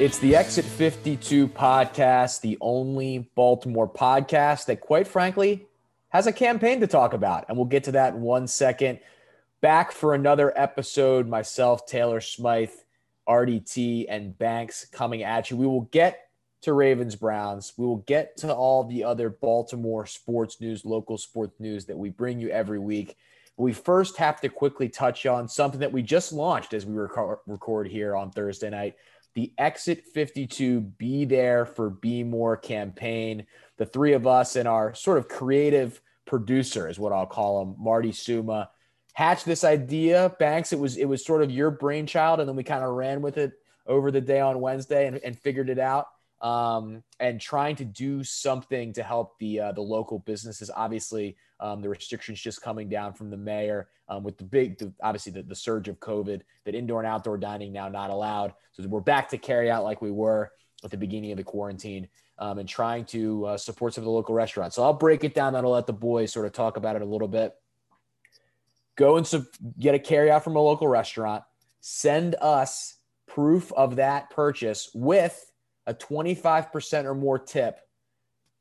It's the Exit 52 podcast, the only Baltimore podcast that, quite frankly, has a campaign to talk about. And we'll get to that in one second. Back for another episode, myself, Taylor Smythe, RDT, and Banks coming at you. We will get to Ravens Browns. We will get to all the other Baltimore sports news, local sports news that we bring you every week. We first have to quickly touch on something that we just launched as we record here on Thursday night the Exit 52 Be There for BMORE campaign. The three of us and our sort of creative producer is what I'll call him, Marty Suma, hatched this idea. Banks, it was it was sort of your brainchild, and then we kind of ran with it over the day on Wednesday and, and figured it out. Um, and trying to do something to help the uh, the local businesses. Obviously, um, the restrictions just coming down from the mayor um, with the big, the, obviously the, the surge of COVID, that indoor and outdoor dining now not allowed. So we're back to carry out like we were at the beginning of the quarantine um, and trying to uh, support some of the local restaurants. So I'll break it down. That'll let the boys sort of talk about it a little bit. Go and sub- get a carry out from a local restaurant. Send us proof of that purchase with a 25% or more tip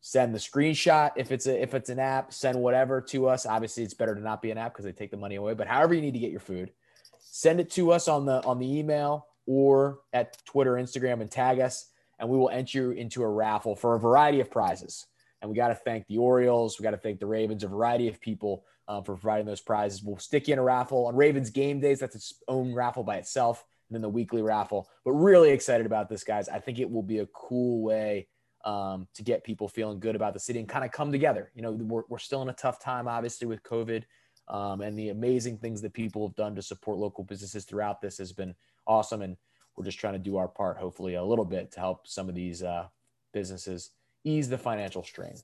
send the screenshot. If it's a if it's an app send whatever to us. Obviously it's better to not be an app because they take the money away but however you need to get your food send it to us on the on the email or at twitter instagram and tag us and we will enter you into a raffle for a variety of prizes. And we got to thank the orioles. We got to thank the ravens a variety of people um, for providing those prizes. We'll stick you in a raffle. On ravens game days that's its own raffle by itself and then the weekly raffle but really excited about this guys i think it will be a cool way um, to get people feeling good about the city and kind of come together. You know, we're, we're still in a tough time, obviously, with COVID. Um, and the amazing things that people have done to support local businesses throughout this has been awesome. And we're just trying to do our part, hopefully, a little bit to help some of these uh, businesses ease the financial strain.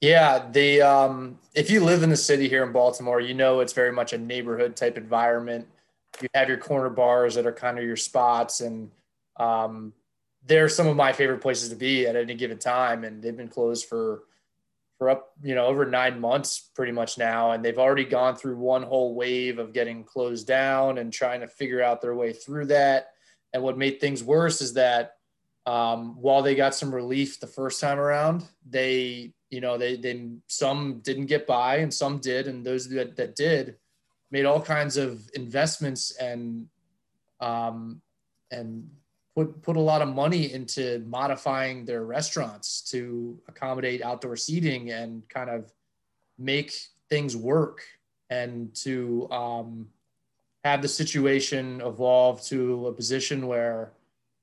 Yeah, the um, if you live in the city here in Baltimore, you know it's very much a neighborhood type environment. You have your corner bars that are kind of your spots, and um, they're some of my favorite places to be at any given time, and they've been closed for for up you know over nine months pretty much now, and they've already gone through one whole wave of getting closed down and trying to figure out their way through that. And what made things worse is that um, while they got some relief the first time around, they you know they they some didn't get by and some did, and those that, that did made all kinds of investments and um, and put put a lot of money into modifying their restaurants to accommodate outdoor seating and kind of make things work and to um, have the situation evolve to a position where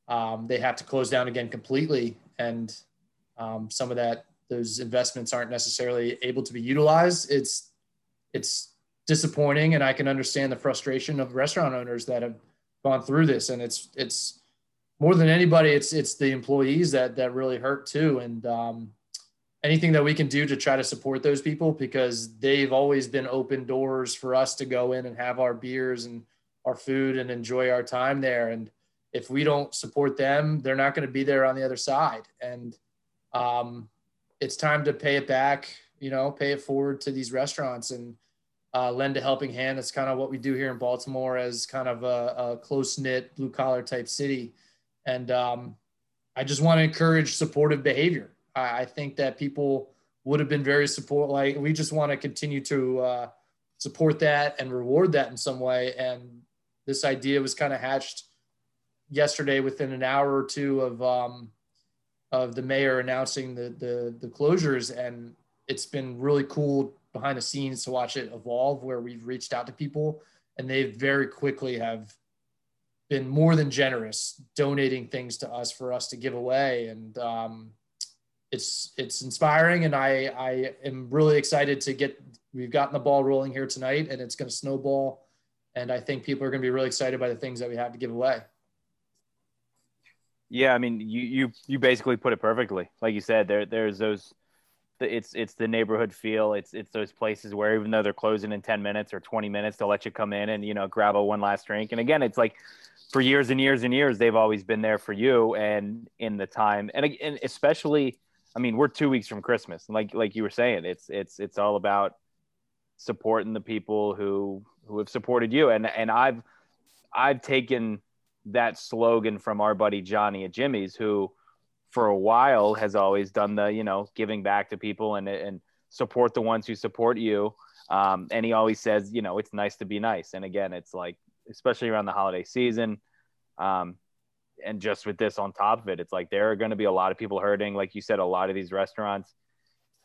um, they have to close down again completely and um, some of that those investments aren't necessarily able to be utilized. It's it's disappointing and i can understand the frustration of restaurant owners that have gone through this and it's it's more than anybody, it's it's the employees that that really hurt too. And um, anything that we can do to try to support those people because they've always been open doors for us to go in and have our beers and our food and enjoy our time there. And if we don't support them, they're not going to be there on the other side. And um, it's time to pay it back. You know, pay it forward to these restaurants and uh, lend a helping hand. That's kind of what we do here in Baltimore as kind of a, a close knit blue collar type city. And um, I just want to encourage supportive behavior. I, I, think that people would have been very support. Like we just want to continue to uh, support that and reward that in some way. And this idea was kind of hatched yesterday within an hour or two of um, of the mayor announcing the, the the closures, and it's been really cool behind the scenes to watch it evolve. Where we've reached out to people, and they very quickly have been more than generous donating things to us for us to give away. And um, it's it's inspiring and I, I am really excited to get we've gotten the ball rolling here tonight and it's going to snowball. And i think people are going to be really excited by the things that we have to give away. Yeah i mean you you you basically put it perfectly. Like you said there there's those it's it's the neighborhood feel. It's it's those places where even though they're closing in ten minutes or twenty minutes, they'll let you come in and you know grab a one last drink. And again, it's like for years and years and years, they've always been there for you. And in the time, and and especially, I mean, we're two weeks from Christmas. Like like you were saying, it's it's it's all about supporting the people who who have supported you. And and I've I've taken that slogan from our buddy Johnny at Jimmy's, who for a while has always done the, you know, giving back to people and, and support the ones who support you. Um, and he always says, you know, it's nice to be nice. And again, it's like, especially around the holiday season. Um, and just with this on top of it, it's like there are going to be a lot of people hurting. Like you said, a lot of these restaurants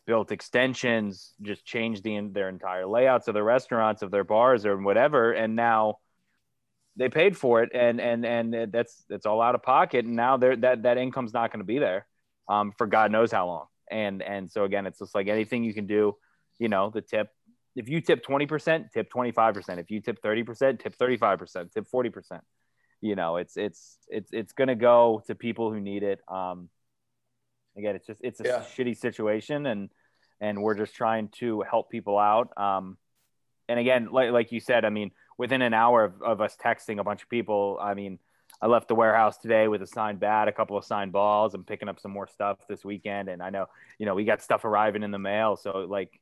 built extensions, just changed the, their entire layouts of the restaurants, of their bars, or whatever. And now they paid for it, and and and that's that's all out of pocket. And now that that income's not going to be there um, for God knows how long. And and so again, it's just like anything you can do. You know, the tip. If you tip twenty percent, tip twenty five percent. If you tip thirty percent, tip thirty five percent. Tip forty percent. You know, it's it's it's it's going to go to people who need it. Um, again, it's just it's a yeah. shitty situation, and and we're just trying to help people out. Um, and again, like like you said, I mean, within an hour of, of us texting a bunch of people, I mean, I left the warehouse today with a signed bat, a couple of signed balls. I'm picking up some more stuff this weekend, and I know, you know, we got stuff arriving in the mail. So like,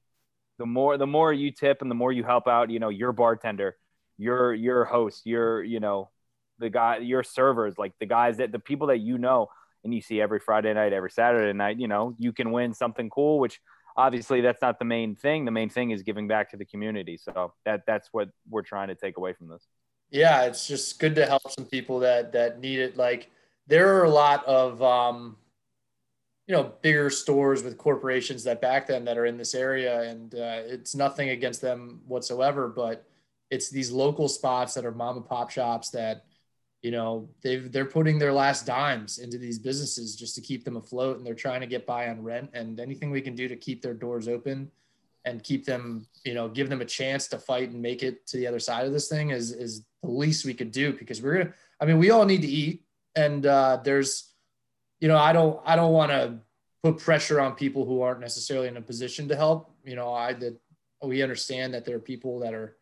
the more the more you tip and the more you help out, you know, your bartender, your your host, your you know, the guy, your servers, like the guys that the people that you know and you see every Friday night, every Saturday night, you know, you can win something cool, which obviously that's not the main thing. The main thing is giving back to the community. So that that's what we're trying to take away from this. Yeah, it's just good to help some people that that need it. Like there are a lot of um, you know bigger stores with corporations that back them that are in this area, and uh, it's nothing against them whatsoever, but it's these local spots that are mom and pop shops that you know they've they're putting their last dimes into these businesses just to keep them afloat and they're trying to get by on rent and anything we can do to keep their doors open and keep them you know give them a chance to fight and make it to the other side of this thing is is the least we could do because we're gonna i mean we all need to eat and uh, there's you know i don't i don't want to put pressure on people who aren't necessarily in a position to help. You know i that we understand that there are people that are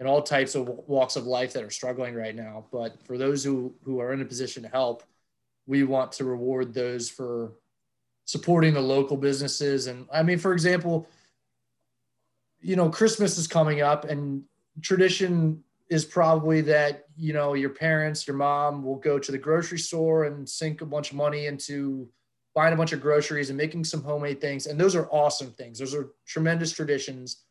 in all types of walks of life that are struggling right now. But for those who, who are in a position to help, we want to reward those for supporting the local businesses. And I mean, for example, you know, Christmas is coming up and tradition is probably that, you know, your parents, your mom will go to the grocery store and sink a bunch of money into buying a bunch of groceries and making some homemade things. And those are awesome things. Those are tremendous traditions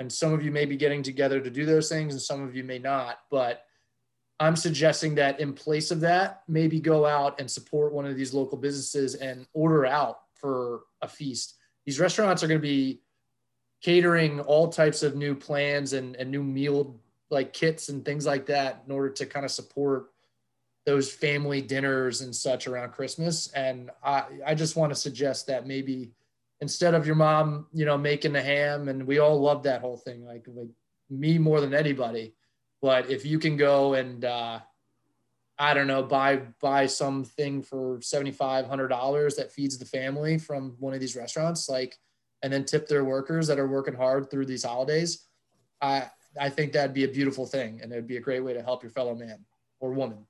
and some of you may be getting together to do those things and some of you may not but i'm suggesting that in place of that maybe go out and support one of these local businesses and order out for a feast. These restaurants are going to be catering all types of new plans and, and new meal like kits and things like that in order to kind of support those family dinners and such around christmas. And i, I just want to suggest that maybe instead of your mom, you know, making the ham, and we all love that whole thing, like like me more than anybody. But if you can go and uh, I don't know, buy buy something for seventy five hundred dollars that feeds the family from one of these restaurants, like, and then tip their workers that are working hard through these holidays, I I think that'd be a beautiful thing, and it'd be a great way to help your fellow man or woman.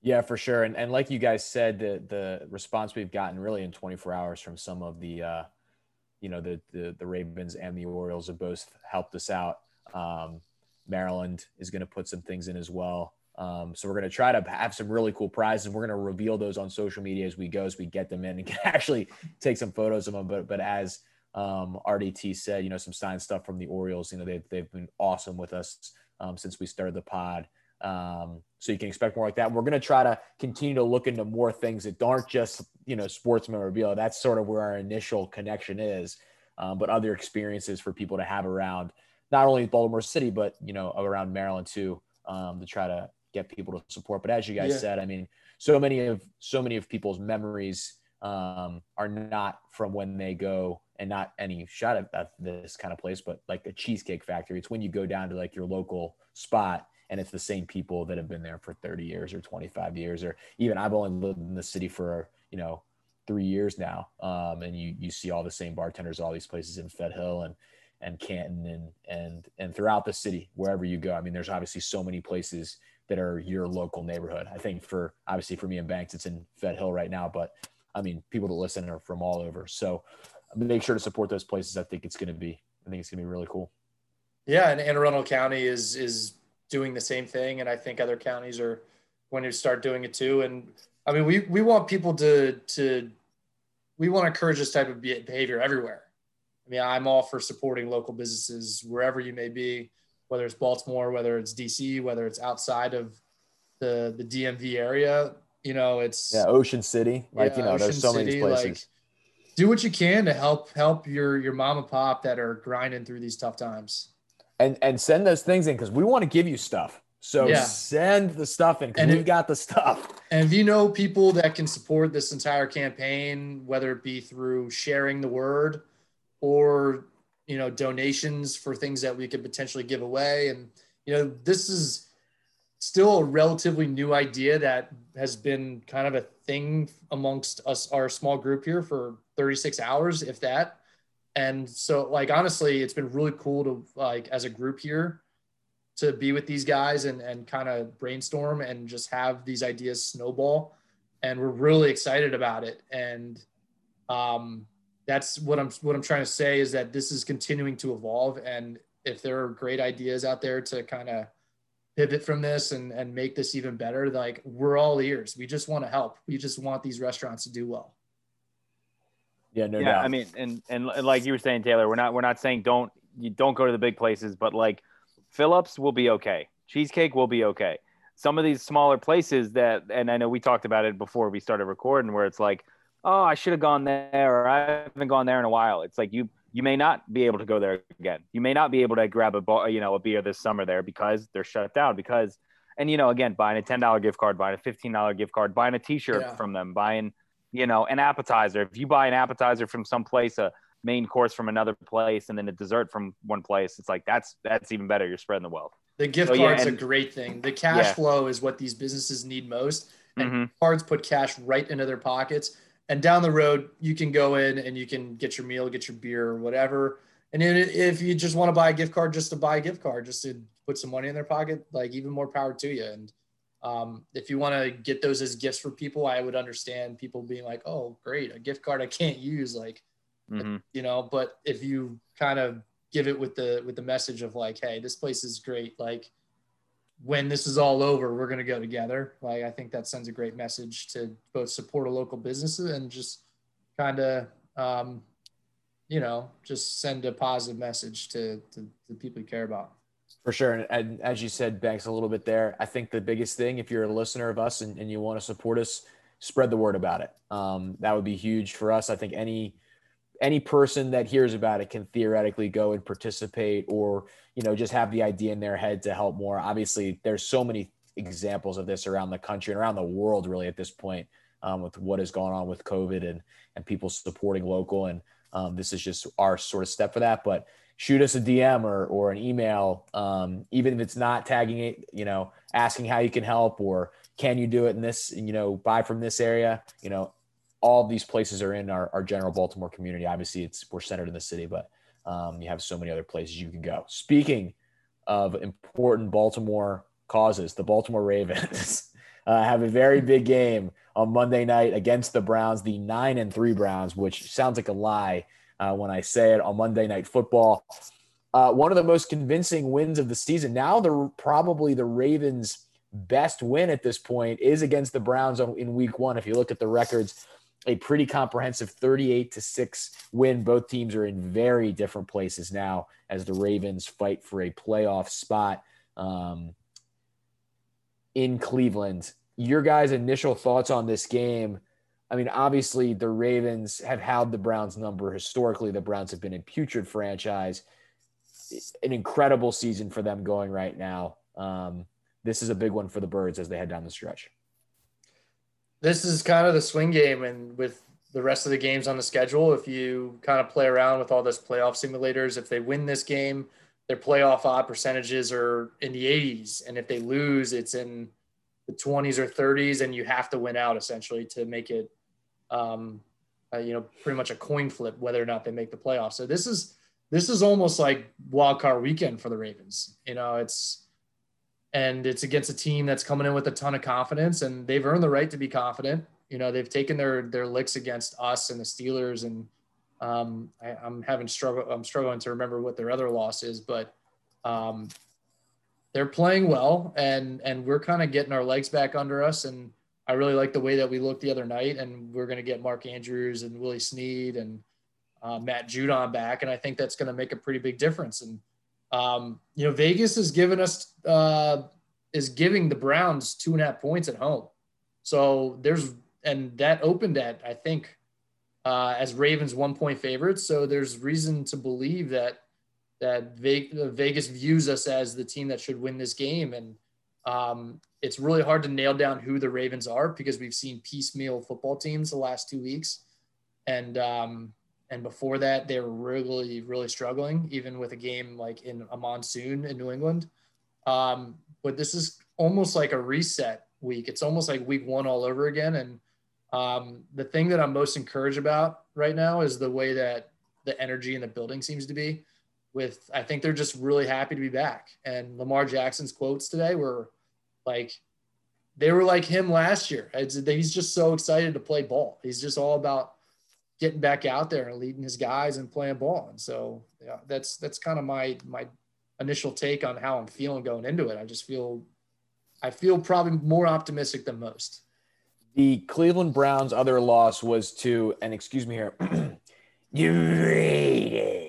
Yeah, for sure. And and like you guys said, the the response we've gotten really in 24 hours from some of the uh, you know, the the the Ravens and the Orioles have both helped us out. Um, Maryland is going to put some things in as well. Um, so we're going to try to have some really cool prizes. We're going to reveal those on social media as we go, as we get them in, and can actually take some photos of them. But but as um, RDT said, you know, some signed stuff from the Orioles. You know, they've they've been awesome with us um, since we started the pod. Um, so you can expect more like that. We're going to try to continue to look into more things that aren't just, you know, sports memorabilia. That's sort of where our initial connection is, um, but other experiences for people to have around not only Baltimore City, but, you know, around Maryland too, um, to try to get people to support. But as you guys yeah. said, I mean, so many of, so many of people's memories um, are not from when they go and not any shot at, at this kind of place, but like a cheesecake factory. It's when you go down to like your local spot and it's the same people that have been there for 30 years or 25 years or even I've only lived in the city for you know three years now um, and you you see all the same bartenders all these places in Fed Hill and and Canton and and and throughout the city wherever you go. I mean there's obviously so many places that are your local neighborhood. I think for obviously for me and Banks it's in Fed Hill right now but I mean people that listen are from all over. So make sure to support those places. I think it's going to be I think it's going to be really cool. Yeah and Anne Arundel County is is doing the same thing. And I think other counties are going to start doing it too. And I mean, we we want people to to we want to encourage this type of behavior everywhere. I mean, I'm all for supporting local businesses wherever you may be, whether it's Baltimore, whether it's DC, whether it's outside of the the DMV area. You know, it's yeah, Ocean City. Like yeah, you know, Ocean there's so City, many places. Like, do what you can to help help your your mom and pop that are grinding through these tough times. And and send those things in because we want to give you stuff. So Yeah. send the stuff in because And we've got the stuff. And if you know people that can support this entire campaign, whether it be through sharing the word or you know donations for things that we could potentially give away, and you know this is still a relatively new idea that has been kind of a thing amongst us our small group here for 36 hours if that and so like honestly it's been really cool to like as a group here to be with these guys and, and kind of brainstorm and just have these ideas snowball. And we're really excited about it. And um, that's what I'm what I'm trying to say is that this is continuing to evolve. And if there are great ideas out there to kind of pivot from this and, and make this even better, like we're all ears. We just want to help. We just want these restaurants to do well. Yeah, no yeah, doubt. I mean, and, and like you were saying, Taylor, we're not we're not saying don't you don't go to the big places, but like Phillips will be okay. Cheesecake will be okay. Some of these smaller places that, and I know we talked about it before we started recording, where it's like, oh, I should have gone there, or I haven't gone there in a while. It's like you you may not be able to go there again. You may not be able to grab a bar, you know a beer this summer there because they're shut down. Because and you know again, buying a ten dollar gift card, buying a fifteen dollar gift card, buying a T shirt Yeah. from them, buying you know an appetizer. If you buy an appetizer from some place, a main course from another place, and then a dessert from one place, it's like that's that's even better. You're spreading the wealth. The gift Oh, yeah, card's a great thing. The cash Yeah. flow is what these businesses need most. and Mhm. cards put cash right into their pockets. And down the road, you can go in and you can get your meal, get your beer, or whatever. And then if you just want to buy a gift card, just to buy a gift card, just to put some money in their pocket, like even more power to you. And um, if you want to get those as gifts for people, I would understand people being like, "Oh, great, a gift card I can't use," like Mhm. you know. But if you kind of give it with the with the message of like, "Hey, this place is great," like when this is all over, we're going to go together. Like, I think that sends a great message to both support a local business and just kind of, um, you know, just send a positive message to, to the people you care about. For sure. And, and as you said, Banks, a little bit there, I think the biggest thing, if you're a listener of us and, and you want to support us, spread the word about it. Um, that would be huge for us. I think any any person that hears about it can theoretically go and participate or you know just have the idea in their head to help more obviously there's so many examples of this around the country and around the world really at this point um, with what has gone on with covid and and people supporting local and um, this is just our sort of step for that but shoot us a dm or, or an email um, even if it's not tagging it you know asking how you can help or can you do it in this you know buy from this area you know all these places are in our, our general Baltimore community. Obviously, it's we're centered in the city, but um, you have so many other places you can go. Speaking of important Baltimore causes, the Baltimore Ravens uh, have a very big game on Monday night against the Browns, the nine and three Browns, which sounds like a lie uh, when I say it on Monday Night Football. Uh, one of the most convincing wins of the season. Now, the probably the Ravens' best win at this point is against the Browns in Week One. If you look at the records, a pretty comprehensive 38 to 6 win. Both teams are in very different places now as the Ravens fight for a playoff spot um, in Cleveland. Your guys' initial thoughts on this game? I mean, obviously, the Ravens have held the Browns' number historically. The Browns have been a putrid franchise. An incredible season for them going right now. Um, this is a big one for the Birds as they head down the stretch. This is kind of the swing game, and with the rest of the games on the schedule, if you kind of play around with all this playoff simulators, if they win this game, their playoff odd percentages are in the 80s, and if they lose, it's in the 20s or 30s, and you have to win out essentially to make it, um, uh, you know, pretty much a coin flip whether or not they make the playoffs. So this is this is almost like wild card weekend for the Ravens. You know, it's and it's against a team that's coming in with a ton of confidence and they've earned the right to be confident you know they've taken their their licks against us and the steelers and um, I, i'm having struggle i'm struggling to remember what their other loss is but um, they're playing well, and and we're kind of getting our legs back under us. And I really like the way that we looked the other night. And we're going to get Mark Andrews and Willie Snead and uh, Matt Judon back, and I think that's going to make a pretty big difference. And um, you know, Vegas has given us uh, is giving the Browns two and a half points at home. So there's and that opened at I think uh, as Ravens one point favorites. So there's reason to believe that that Vegas views us as the team that should win this game. And um, it's really hard to nail down who the Ravens are because we've seen piecemeal football teams the last two weeks. And um, and before that, they were really, really struggling, even with a game like in a monsoon in New England. Um, but this is almost like a reset week. It's almost like week one all over again. And um, the thing that I'm most encouraged about right now is the way that the energy in the building seems to be. With I think they're just really happy to be back. And Lamar Jackson's quotes today were like, they were like him last year. He's just so excited to play ball. He's just all about getting back out there and leading his guys and playing ball. And so yeah, that's that's kind of my my initial take on how I'm feeling going into it. I just feel I feel probably more optimistic than most. The Cleveland Browns' other loss was to, and excuse me here, you Raiders.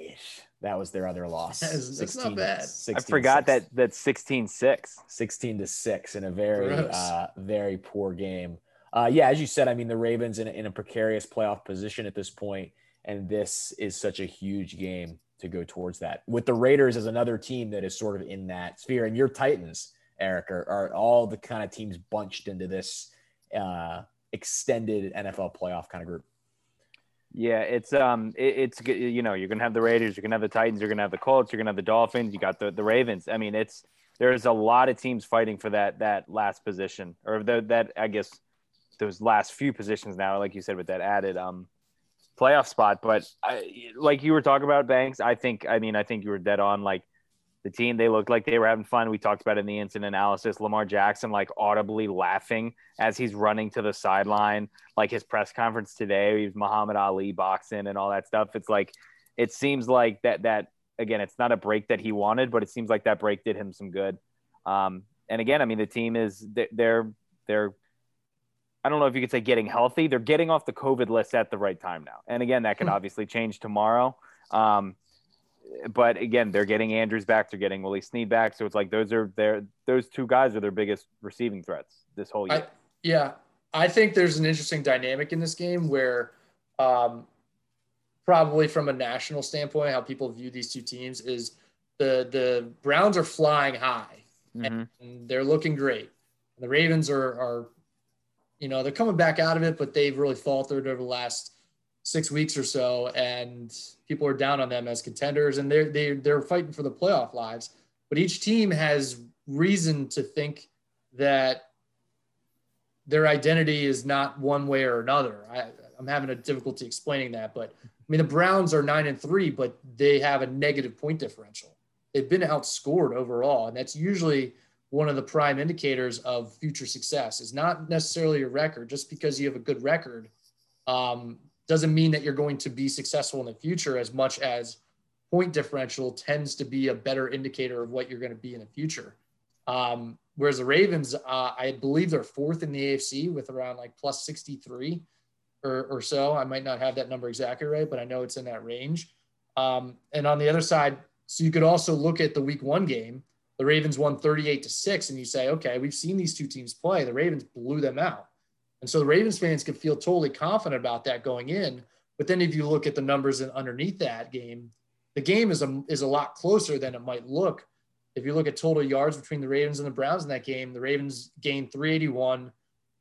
That was their other loss. That's, 16, not bad. I forgot that that's 16-6. 16 to 6 in a very uh, very poor game. Uh, yeah, as you said, I mean the Ravens in a, in a precarious playoff position at this point, and this is such a huge game to go towards that. With the Raiders as another team that is sort of in that sphere, and your Titans, Eric, are, are all the kind of teams bunched into this uh, extended NFL playoff kind of group. Yeah, it's um, it, it's you know you're gonna have the Raiders, you're gonna have the Titans, you're gonna have the Colts, you're gonna have the Dolphins, you got the the Ravens. I mean, it's there's a lot of teams fighting for that that last position or the, that I guess those last few positions now, like you said, with that added um playoff spot. But I, like you were talking about Banks, I think I mean I think you were dead on. Like the team, they looked like they were having fun. We talked about in the instant analysis. Lamar Jackson like audibly laughing as he's running to the sideline. Like his press conference today, he's Muhammad Ali boxing and all that stuff. It's like it seems like that that again, it's not a break that he wanted, but it seems like that break did him some good. Um, and again, I mean, the team is they're they're I don't know if you could say getting healthy. They're getting off the COVID list at the right time now. And again, that could hmm. obviously change tomorrow. Um, but again, they're getting Andrews back. They're getting Willie Snead back. So it's like those are their those two guys are their biggest receiving threats this whole year. I, yeah, I think there's an interesting dynamic in this game where, um, probably from a national standpoint, how people view these two teams is the the Browns are flying high mm-hmm. and they're looking great. The Ravens are are you know, they're coming back out of it, but they've really faltered over the last six weeks or so, and people are down on them as contenders, and they're they, they're fighting for the playoff lives. But each team has reason to think that their identity is not one way or another. I, I'm having a difficulty explaining that, but I mean the Browns are nine and three, but they have a negative point differential. They've been outscored overall, and that's usually one of the prime indicators of future success is not necessarily your record. Just because you have a good record um, doesn't mean that you're going to be successful in the future as much as point differential tends to be a better indicator of what you're going to be in the future. Um, whereas the Ravens, uh, I believe they're fourth in the AFC with around like plus 63 or, or, so. I might not have that number exactly right, but I know it's in that range. Um, and on the other side, so you could also look at the week one game the Ravens won 38 to 6, and you say, okay, we've seen these two teams play. The Ravens blew them out. And so the Ravens fans can feel totally confident about that going in. But then if you look at the numbers underneath that game, the game is a, is a lot closer than it might look. If you look at total yards between the Ravens and the Browns in that game, the Ravens gained 381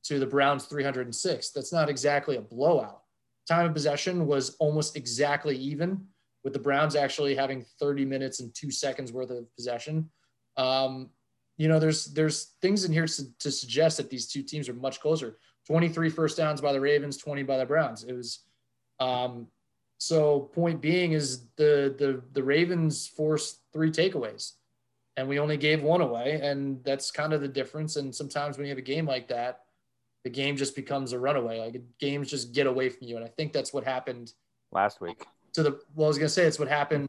to the Browns 306. That's not exactly a blowout. Time of possession was almost exactly even, with the Browns actually having 30 minutes and two seconds worth of possession um, you know, there's there's things in here to, suggest that these two teams are much closer. 23 first downs by the Ravens, 20 by the Browns. It was um, so point being is the the the Ravens forced three takeaways and we only gave one away and that's kind of the difference and sometimes when you have a game like that the game just becomes a runaway like games just get away from you and I think that's what happened last week. To the well I was going to say it's what happened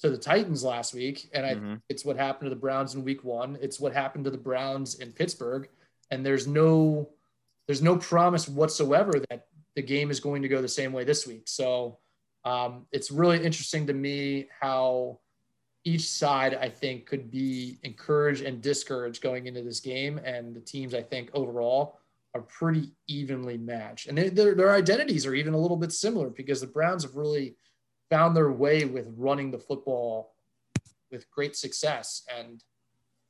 to the Titans last week, and I Mhm. it's what happened to the Browns in Week One. It's what happened to the Browns in Pittsburgh, and there's no there's no promise whatsoever that the game is going to go the same way this week. So um, it's really interesting to me how each side I think could be encouraged and discouraged going into this game, and the teams I think overall are pretty evenly matched, and they, their their identities are even a little bit similar because the Browns have really found their way with running the football with great success, and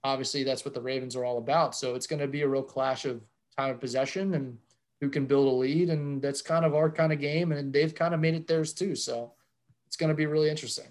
obviously that's what the Ravens are all about. So it's going to be a real clash of time of possession and who can build a lead, and that's kind of our kind of game, and they've kind of made it theirs too. So it's going to be really interesting.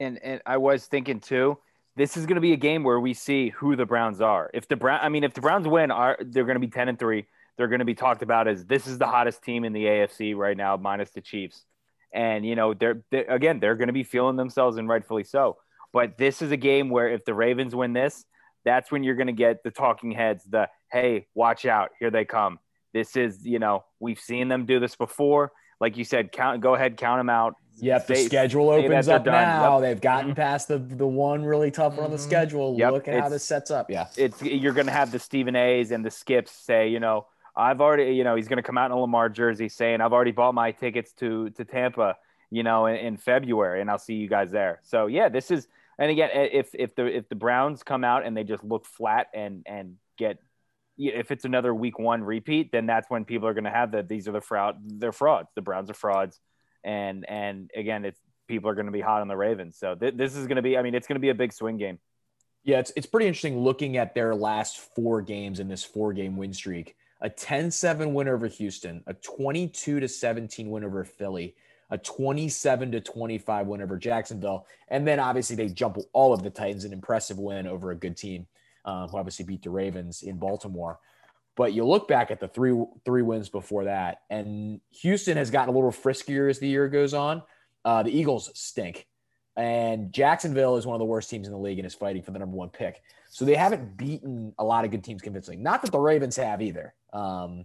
and and I was thinking too. This is going to be a game where we see who the Browns are. If the Brown, I mean, if the Browns win, are they're going to be ten and three. They're going to be talked about as this is the hottest team in the AFC right now, minus the Chiefs. And you know, they're, they again, they're going to be feeling themselves, and rightfully so. But this is a game where if the Ravens win this, that's when you're going to get the talking heads. The hey, watch out, here they come. This is, you know, we've seen them do this before. Like you said, count, go ahead, count them out. Yep, the schedule opens up done. now. Yep. They've gotten Mhm. past the the one really tough one on the Mhm. schedule. Yep, Look at how this sets up. Yeah. it's you're going to have the Stephen A's and the Skips say, you know, I've already, you know, he's going to come out in a Lamar jersey saying, I've already bought my tickets to to Tampa, you know, in, in February, and I'll see you guys there. So yeah, this is, and again, if if the if the Browns come out and they just look flat and and get, if it's another Week One repeat, then that's when people are going to have that these are the fraud, they're frauds. The Browns are frauds, and and again, it's people are going to be hot on the Ravens. So th- this is going to be, I mean, it's going to be a big swing game. Yeah, it's, it's pretty interesting looking at their last four games in this four game win streak. A 10 7 win over Houston, a 22 to 17 win over Philly, a 27 to 25 win over Jacksonville. And then obviously they jump all of the Titans, an impressive win over a good team um, who obviously beat the Ravens in Baltimore. But you look back at the three three wins before that, and Houston has gotten a little friskier as the year goes on. Uh, the Eagles stink. And Jacksonville is one of the worst teams in the league and is fighting for the number one pick. So they haven't beaten a lot of good teams convincingly. Not that the Ravens have either. Um,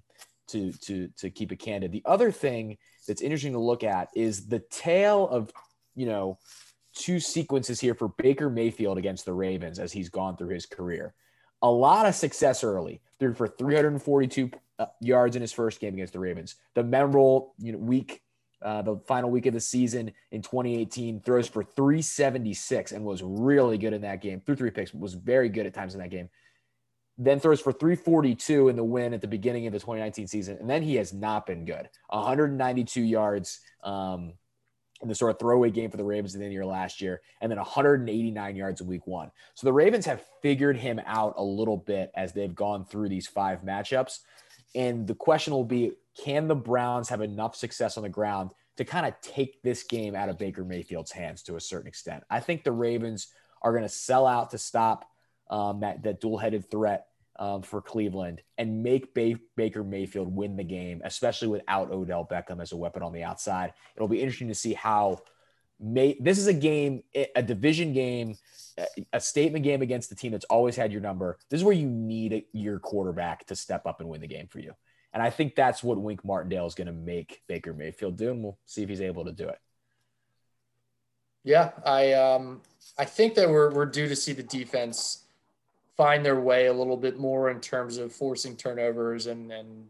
to to to keep it candid. The other thing that's interesting to look at is the tale of you know two sequences here for Baker Mayfield against the Ravens as he's gone through his career. A lot of success early. Threw for 342 uh, yards in his first game against the Ravens. The memorable you know week uh, the final week of the season in 2018, throws for 376 and was really good in that game. Threw three picks, was very good at times in that game. Then throws for 342 in the win at the beginning of the 2019 season. And then he has not been good. 192 yards um, in the sort of throwaway game for the Ravens of the year last year, and then 189 yards in week one. So the Ravens have figured him out a little bit as they've gone through these five matchups. And the question will be can the Browns have enough success on the ground to kind of take this game out of Baker Mayfield's hands to a certain extent? I think the Ravens are going to sell out to stop um, that, that dual headed threat um, for Cleveland and make ba- Baker Mayfield win the game, especially without Odell Beckham as a weapon on the outside. It'll be interesting to see how. May, this is a game, a division game, a statement game against the team that's always had your number. This is where you need a, your quarterback to step up and win the game for you. And I think that's what Wink Martindale is going to make Baker Mayfield do, and we'll see if he's able to do it. Yeah, I um, I think that we're we're due to see the defense find their way a little bit more in terms of forcing turnovers and and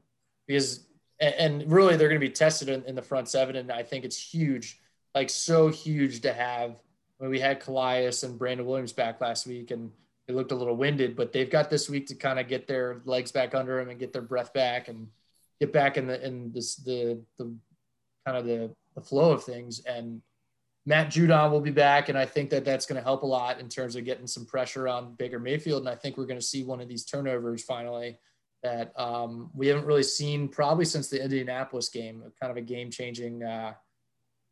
because and, really they're going to be tested in, in the front seven, and I think it's huge, like so huge to have. When we had Calais and Brandon Williams back last week, and they looked a little winded, but they've got this week to kind of get their legs back under them and get their breath back and get back in the in this the the kind of the, the flow of things. And Matt Judon will be back, and I think that that's going to help a lot in terms of getting some pressure on Baker Mayfield. And I think we're going to see one of these turnovers finally that um, we haven't really seen probably since the Indianapolis game, kind of a game-changing uh,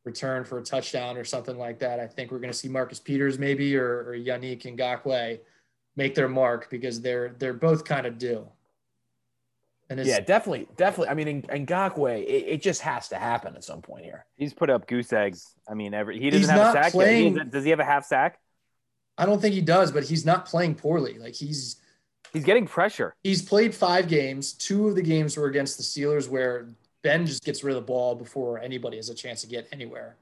return for a touchdown or something like that. I think we're going to see Marcus Peters maybe or, or Yannick Ngakoue make their mark because they're they're both kind of due. And Yeah, definitely, definitely. I mean, in Ngakoue, it, it just has to happen at some point here. He's put up goose eggs. I mean, every he doesn't He's have a sack. playing- Yet. He's- does he have a half sack? I don't think he does, but he's not playing poorly. Like he's He's getting pressure. he's played five games. Two of the games were against the Steelers, where Ben just gets rid of the ball before anybody has a chance to get anywhere.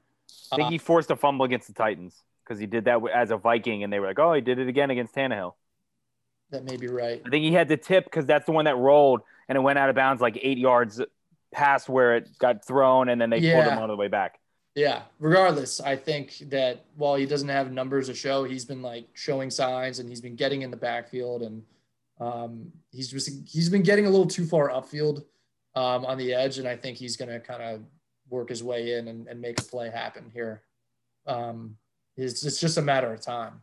I think Uh, he forced a fumble against the Titans because he did that as a Viking, and they were like, "Oh, he did it again against Tannehill." That may be right. I think he had the tip because that's the one that rolled and it went out of bounds like eight yards past where it got thrown, and then they pulled him all the way back. Yeah. Regardless, I think that while he doesn't have numbers to show, he's been like showing signs and he's been getting in the backfield and um, he's just he's been getting a little too far upfield um, on the edge, and I think he's going to kind of work his way in and, and make a play happen here. Um, it's, it's just a matter of time.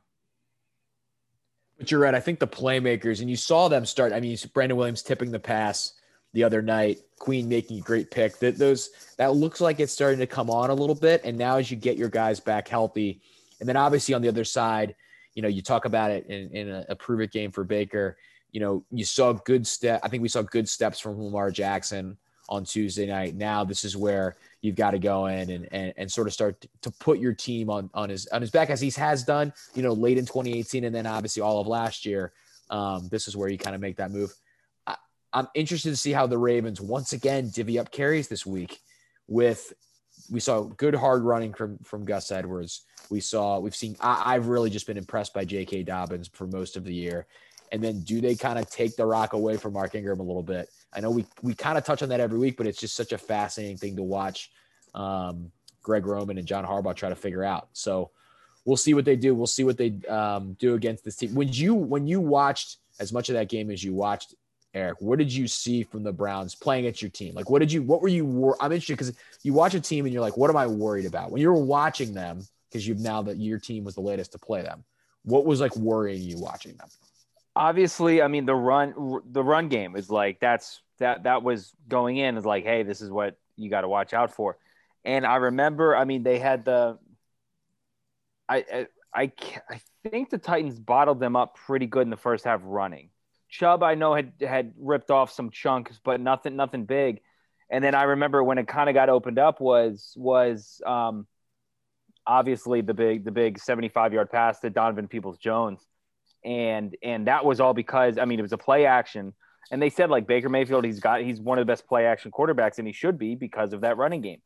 But you're right. I think the playmakers, and you saw them start. I mean, Brandon Williams tipping the pass the other night, Queen making a great pick. That those that looks like it's starting to come on a little bit. And now as you get your guys back healthy, and then obviously on the other side, you know, you talk about it in, in a, a prove it game for Baker. You know, you saw good step. I think we saw good steps from Lamar Jackson on Tuesday night. Now this is where you've got to go in and, and, and sort of start to, put your team on, on his on his back as he has done, you know, late in 2018 and then obviously all of last year. Um, this is where you kind of make that move. I, I'm interested to see how the Ravens once again divvy up carries this week. With we saw good hard running from from Gus Edwards. We saw we've seen. I, I've really just been impressed by J.K. Dobbins for most of the year. And then do they kind of take the rock away from Mark Ingram a little bit? I know we we kind of touch on that every week, but it's just such a fascinating thing to watch. Um, Greg Roman and John Harbaugh try to figure out. So we'll see what they do. We'll see what they um, do against this team. When you when you watched as much of that game as you watched, Eric, what did you see from the Browns playing at your team? Like, what did you? What were you? wor- I'm interested because you watch a team and you're like, what am I worried about? When you were watching them, because you've now that your team was the latest to play them, what was like worrying you watching them? Obviously, I mean the run the run game is like that's that that was going in is like, hey, this is what you got to watch out for. And I remember, I mean, they had the I I I, think the Titans bottled them up pretty good in the first half running. Chubb, I know had had ripped off some chunks, but nothing nothing big. And then I remember when it kind of got opened up was was um, obviously the big the big 75 yard pass to Donovan Peoples Jones, and and that was all because I mean it was a play action, and they said like Baker Mayfield he's got he's one of the best play action quarterbacks and he should be because of that running game,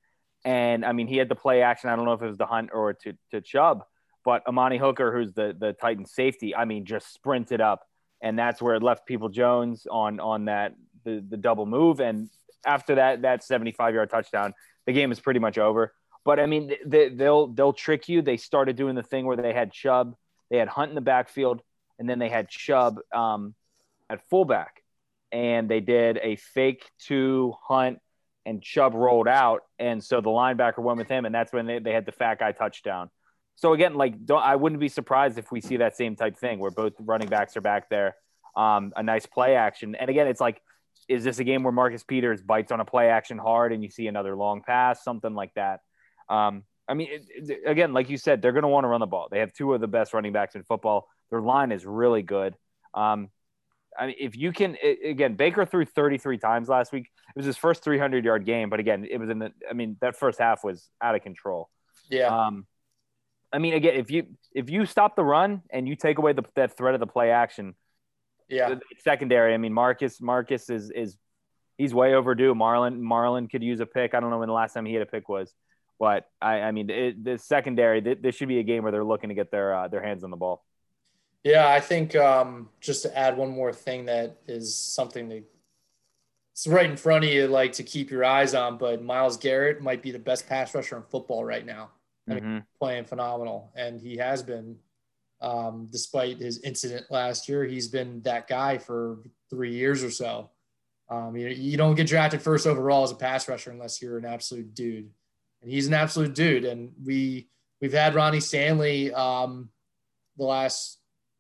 and I mean he had the play action I don't know if it was the Hunt or to to Chubb, but Amani Hooker who's the the Titan safety I mean just sprinted up and that's where it left People Jones on on that the the double move and after that that 75 yard touchdown the game is pretty much over. But I mean they, they'll they'll trick you. They started doing the thing where they had Chubb they had Hunt in the backfield and then they had Chubb um, at fullback and they did a fake to Hunt and Chubb rolled out and so the linebacker went with him and that's when they, they had the fat guy touchdown so again, like I wouldn't be surprised if we see that same type thing where both running backs are back there. Um, a nice play action. And again, it's like, is this a game where Marcus Peters bites on a play action hard and you see another long pass, something like that? Um, I mean, it, it- again, like you said, they're going to want to run the ball. They have two of the best running backs in football. Their line is really good. Um, I mean, if you can, i again, Baker threw 33 times last week. It was his first 300 yard game, but again, it was in the. I mean, that first half was out of control. Yeah. Um, I mean, again, if you if you stop the run and you take away the that threat of the play action, Yeah. secondary. I mean, Marcus Marcus is is he's way overdue. Marlon Marlon could use a pick. I don't know when the last time he had a pick was, but I I mean, it, the secondary. th- This should be a game where they're looking to get their uh, their hands on the ball. Yeah, I think um, just to add one more thing that is something that it's right in front of you, like to keep your eyes on. But Myles Garrett might be the best pass rusher in football right now, I mean, Mhm. playing phenomenal, and he has been. Um, despite his incident last year, he's been that guy for three years or so. Um, you, you don't get drafted first overall as a pass rusher unless you're an absolute dude, and he's an absolute dude. And we we've had Ronnie Stanley um, the last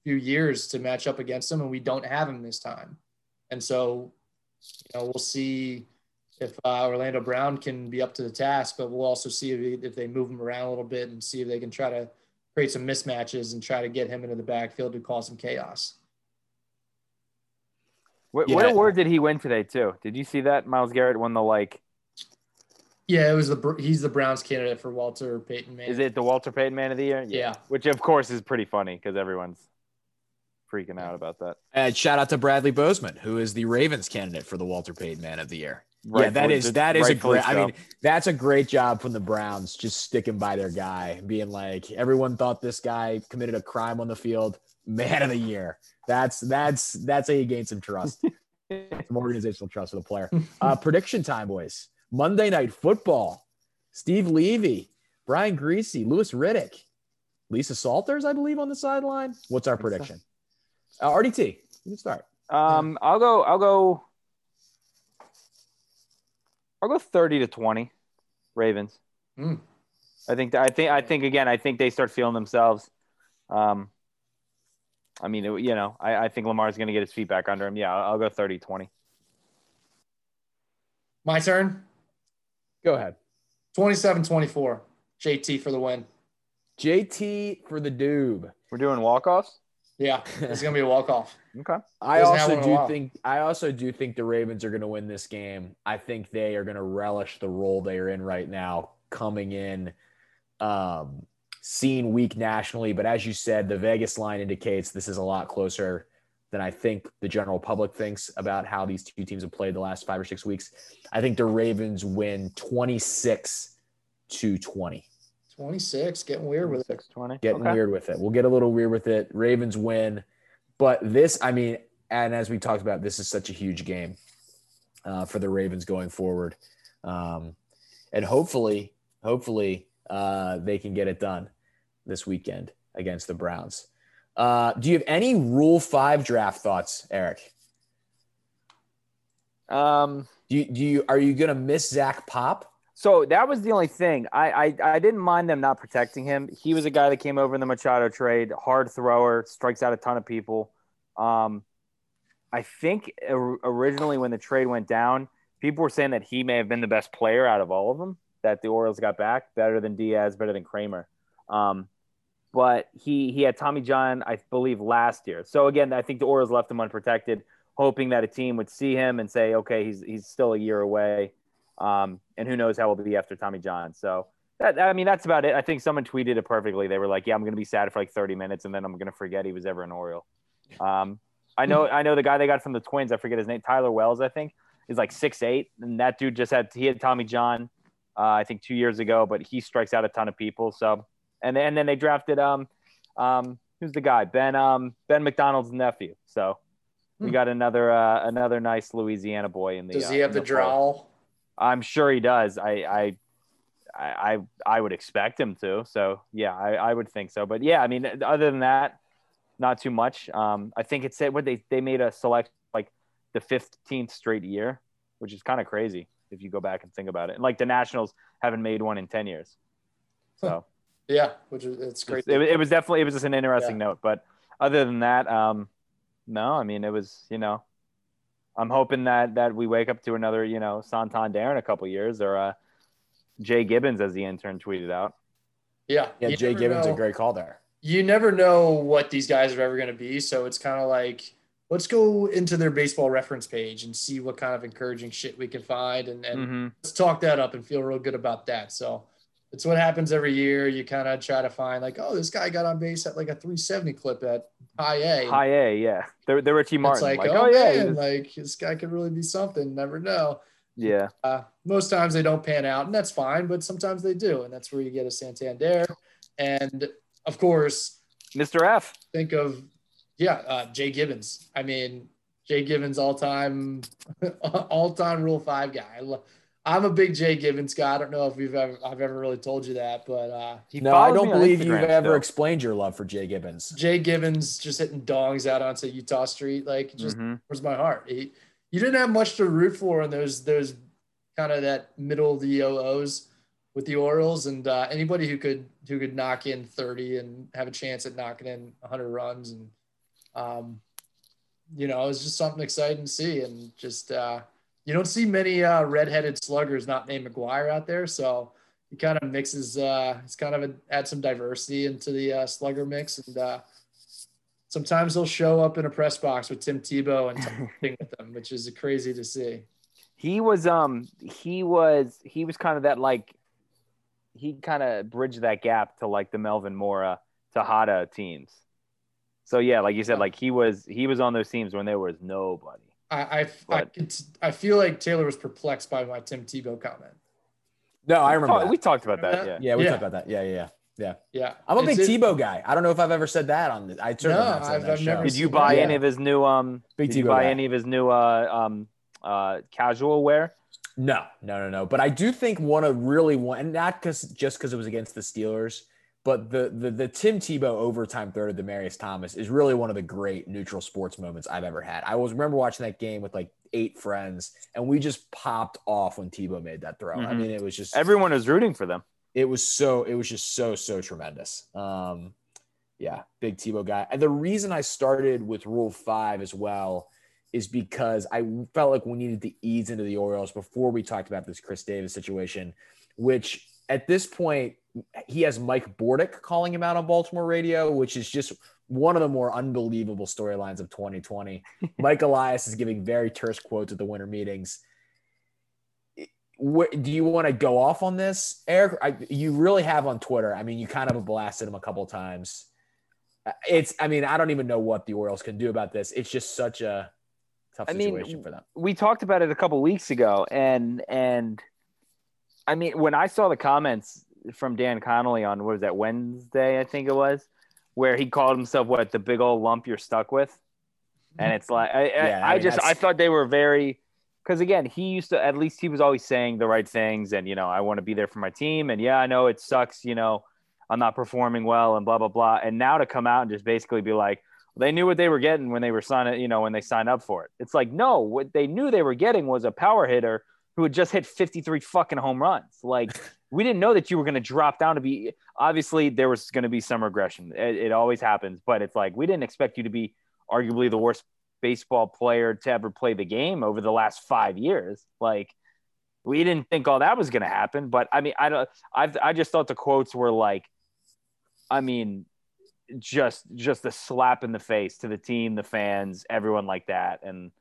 few years to match up against him, and we don't have him this time. And so, you know, we'll see if uh, Orlando Brown can be up to the task, but we'll also see if, if they move him around a little bit and see if they can try to create some mismatches and try to get him into the backfield to cause some chaos. What, Yeah. what award did he win today too? Did you see that Myles Garrett won the like? Yeah, it was the he's the Browns candidate for Walter Payton. Man, Is it the Walter Payton Man of the Year? Yeah. Which of course is pretty funny because everyone's freaking out about that. And shout out to Bradley Bozeman, who is the Ravens candidate for the Walter Payton Man of the Year. yeah, that Rightfully- is that is a rightfully great. I mean, that's a great job from the Browns, just sticking by their guy, being like everyone thought this guy committed a crime on the field, man of the year. That's that's that's how you gain some trust, some organizational trust with a player. Uh, prediction time, boys. Monday night football. Steve Levy, Brian Griese, Louis Riddick, Lisa Salters, I believe, on the sideline. What's our prediction? Uh, RDT, you can start. Um, I'll go. I'll go. I'll go thirty to twenty, Ravens. Hmm. I think. I think. I think again. I think they start feeling themselves. Um, I mean, it- you know, I, I think Lamar's going to get his feet back under him. Yeah, I'll, I'll go 30-20. My turn. Go ahead. 27-24. JT for the win. JT for the Doob. We're doing walk-offs. Yeah, it's gonna be a walk off. Okay. I also do think I also do think the Ravens are going to win this game. I think they are going to relish the role they are in right now, coming in, um, seen weak nationally. But as you said, the Vegas line indicates this is a lot closer than I think the general public thinks about how these two teams have played the last five or six weeks. I think the Ravens win twenty six to twenty. 26, getting weird with it. 620. getting okay. weird with it. We'll get a little weird with it. Ravens win, but this, I mean, and as we talked about, this is such a huge game uh, for the Ravens going forward, um, and hopefully, hopefully, uh, they can get it done this weekend against the Browns. Uh, do you have any Rule Five draft thoughts, Eric? Um, Do you, do you are you gonna miss Zach Pop? So that was the only thing. I, I I didn't mind them not protecting him. He was a guy that came over in the Machado trade, hard thrower, strikes out a ton of people. Um, I think or- originally when the trade went down, people were saying that he may have been the best player out of all of them. That the Orioles got back better than Diaz, better than Kremer. Um, but he he had Tommy John, I believe, last year. So again, I think the Orioles left him unprotected, hoping that a team would see him and say, okay, he's he's still a year away. Um, and who knows how we'll be after Tommy John. So that, I mean, that's about it. I think someone tweeted it perfectly. They were like, yeah, I'm going to be sad for like 30 minutes and then I'm going to forget he was ever an Oriole. Um, I know, I know the guy they got from the twins. I forget his name, Tyler Wells, I think is like six, eight. And that dude just had, he had Tommy John, uh, I think two years ago, but he strikes out a ton of people. So, and, and then they drafted, um, um, who's the guy? Ben, um, Ben McDonald's nephew. So we Hmm. got another, uh, another nice Louisiana boy in the, Does uh, he have in the fold. I'm sure he does. I I I I would expect him to. So yeah, I, I would think so. But yeah, I mean, other than that, not too much. Um, I think it said what they they made a select like the 15th straight year, which is kind of crazy if you go back and think about it. And like the Nationals haven't made one in 10 years. So Yeah, which is it's great. it, it was definitely it was just an interesting note. But other than that, um, no, I mean it was you know, I'm hoping that that we wake up to another you know Santander in a couple years or uh, Jay Gibbons as the intern tweeted out. yeah, Yeah, Jay Gibbons know. a great call there. you never know what these guys are ever going to be. So it's kind of like, let's go into their baseball reference page and see what kind of encouraging shit we can find. And, and Mm-hmm. let's talk that up and feel real good about that. So it's what happens every year. You kind of try to find like, oh, this guy got on base at like a 370 clip at high A. High A, yeah, the the Richie It's Martin. like, Like, oh, oh, yeah, man, was- like this guy could really be something. Never know. yeah. Uh, most times they don't pan out, and that's fine. But sometimes they do, and that's where you get a Santander. And of course, Mr. F. think of yeah, uh, Jay Gibbons. I mean, Jay Gibbons, all time, all time Rule Five guy. I lo- I'm a big Jay Gibbons guy. I don't know if we've ever I've ever really told you that, but uh, He No, I don't believe you've ever explained your love for Jay Gibbons. Jay Gibbons just hitting dongs out onto Eutaw Street, like just Mhm. warms my heart. He, you didn't have much to root for in those those kind of that middle of the OOs with the Orioles, and uh, anybody who could who could knock in 30 and have a chance at knocking in 100 runs, and um, you know, it was just something exciting to see, and just uh, you don't see many uh, redheaded sluggers not named McGwire out there, so he kind of mixes. Uh, it's kind of a, add some diversity into the uh, slugger mix, and uh, sometimes he'll show up in a press box with Tim Tebow and talking with them, which is crazy to see. He was um he was he was kind of that like he kind of bridged that gap to like the Melvin Mora Tejada teams. So yeah, like you said, like he was he was on those teams when there was nobody. I I, I, I feel like Taylor was perplexed by my Tim Tebow comment. No, I remember. Oh, that. we talked about that. Remember Yeah. yeah, we Yeah. talked about that. Yeah, yeah, yeah. Yeah, I'm a big it- Tebow guy. I don't know if I've ever said that on. The, I certainly No, have I've- that I've never Did you buy that. any of his new um? Big did you buy guy. any of his new uh um uh casual wear? No, no, no, no. But I do think one of really one, and not because just because it was against the Steelers, but the the the Tim Tebow overtime throw to Demaryius Thomas is really one of the great neutral sports moments I've ever had. I was remember watching that game with like eight friends, and we just popped off when Tebow made that throw. I Mhm. mean, it was just Everyone was rooting for them. it was so it was just so so tremendous um yeah big tebow guy and the reason i started with rule five as well is because i felt like we needed to ease into the orioles before we talked about this chris davis situation which at this point he has mike bordick calling him out on baltimore radio which is just one of the more unbelievable storylines of 2020 mike elias is giving very terse quotes at the winter meetings where, do you want to go off on this, Eric? I, you really have on Twitter. I mean, you kind of blasted him a couple of times. It's, I mean, I don't even know what the Orioles can do about this. It's just such a tough I mean, situation for them. we talked about it a couple weeks ago, and and I mean, when I saw the comments from Dan Connolly on what was that Wednesday, I think it was, where he called himself what the big old lump you're stuck with, and it's like I Yeah, I, I mean, just I thought they were very because again he used to at least he was always saying the right things, and you know I want to be there for my team, and yeah I know it sucks, you know I'm not performing well, and blah blah blah, and now to come out and just basically be like they knew what they were getting when they were signing, you know, when they signed up for it. It's like, no, what they knew they were getting was a power hitter who had just hit 53 fucking home runs. Like, we didn't know that you were going to drop down to be, obviously, there was going to be some regression. It, it always happens, but it's like, we didn't expect you to be arguably the worst baseball player to ever play the game over the last five years. Like, we didn't think all that was going to happen. But I mean, I don't, I've, I just thought the quotes were like, I mean, just just a slap in the face to the team, the fans, everyone like that. And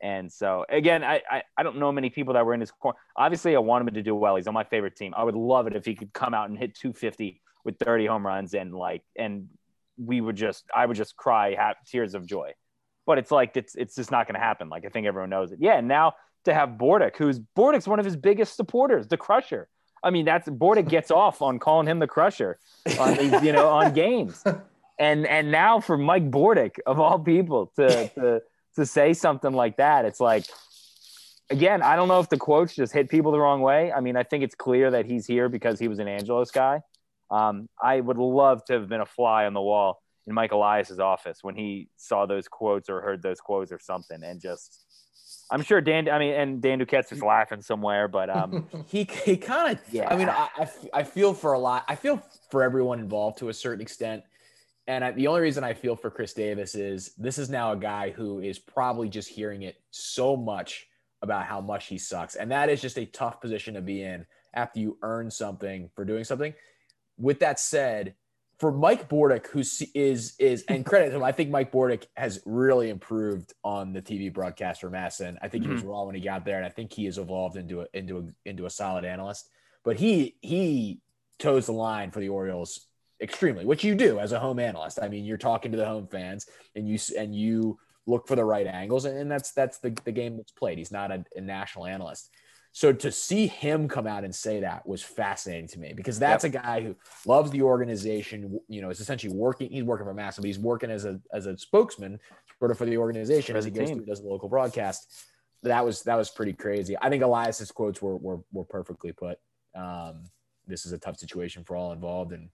and so again, I I, I don't know many people that were in his corner. Obviously, I want him to do well. He's on my favorite team. I would love it if he could come out and hit 250 with 30 home runs and like and we would just I would just cry ha- tears of joy. But it's like it's it's just not going to happen. Like I think everyone knows it. Yeah, and now to have Bordick, who's Bordick's one of his biggest supporters, the Crusher. I mean, that's Bordick gets off on calling him the Crusher on these, you know, on games and and now for Mike Bordick of all people to to to say something like that, it's like again, I don't know if the quotes just hit people the wrong way. I mean, I think it's clear that he's here because he was an Angelos guy. Um, I would love to have been a fly on the wall in Mike Elias's office when he saw those quotes or heard those quotes or something, and just. I'm sure Dan. I mean, and Dan Duquette's is laughing somewhere, but um, He, he kind of, Yeah. I mean, I, I f- I feel for a lot, I feel for everyone involved to a certain extent. And I, the only reason I feel for Chris Davis is this is now a guy who is probably just hearing it so much about how much he sucks. And that is just a tough position to be in after you earn something for doing something. With that said, for Mike Bordick, who is is and credit him, I think Mike Bordick has really improved on the TV broadcast for MASN. I think he was mm-hmm. raw when he got there, and I think he has evolved into a into a into a solid analyst. But he he toes the line for the Orioles extremely, which you do as a home analyst. I mean, you're talking to the home fans, and you and you look for the right angles, and, that's that's the, the game that's played. He's not a, a national analyst. So to see him come out and say that was fascinating to me because that's a guy who loves the organization. You know, is essentially working. He's working for MASN, but he's working as a as a spokesman sort of for the organization as he goes through does the local broadcast. That was that was pretty crazy. I think Elias's quotes were were, were perfectly put. Um, this is a tough situation for all involved, and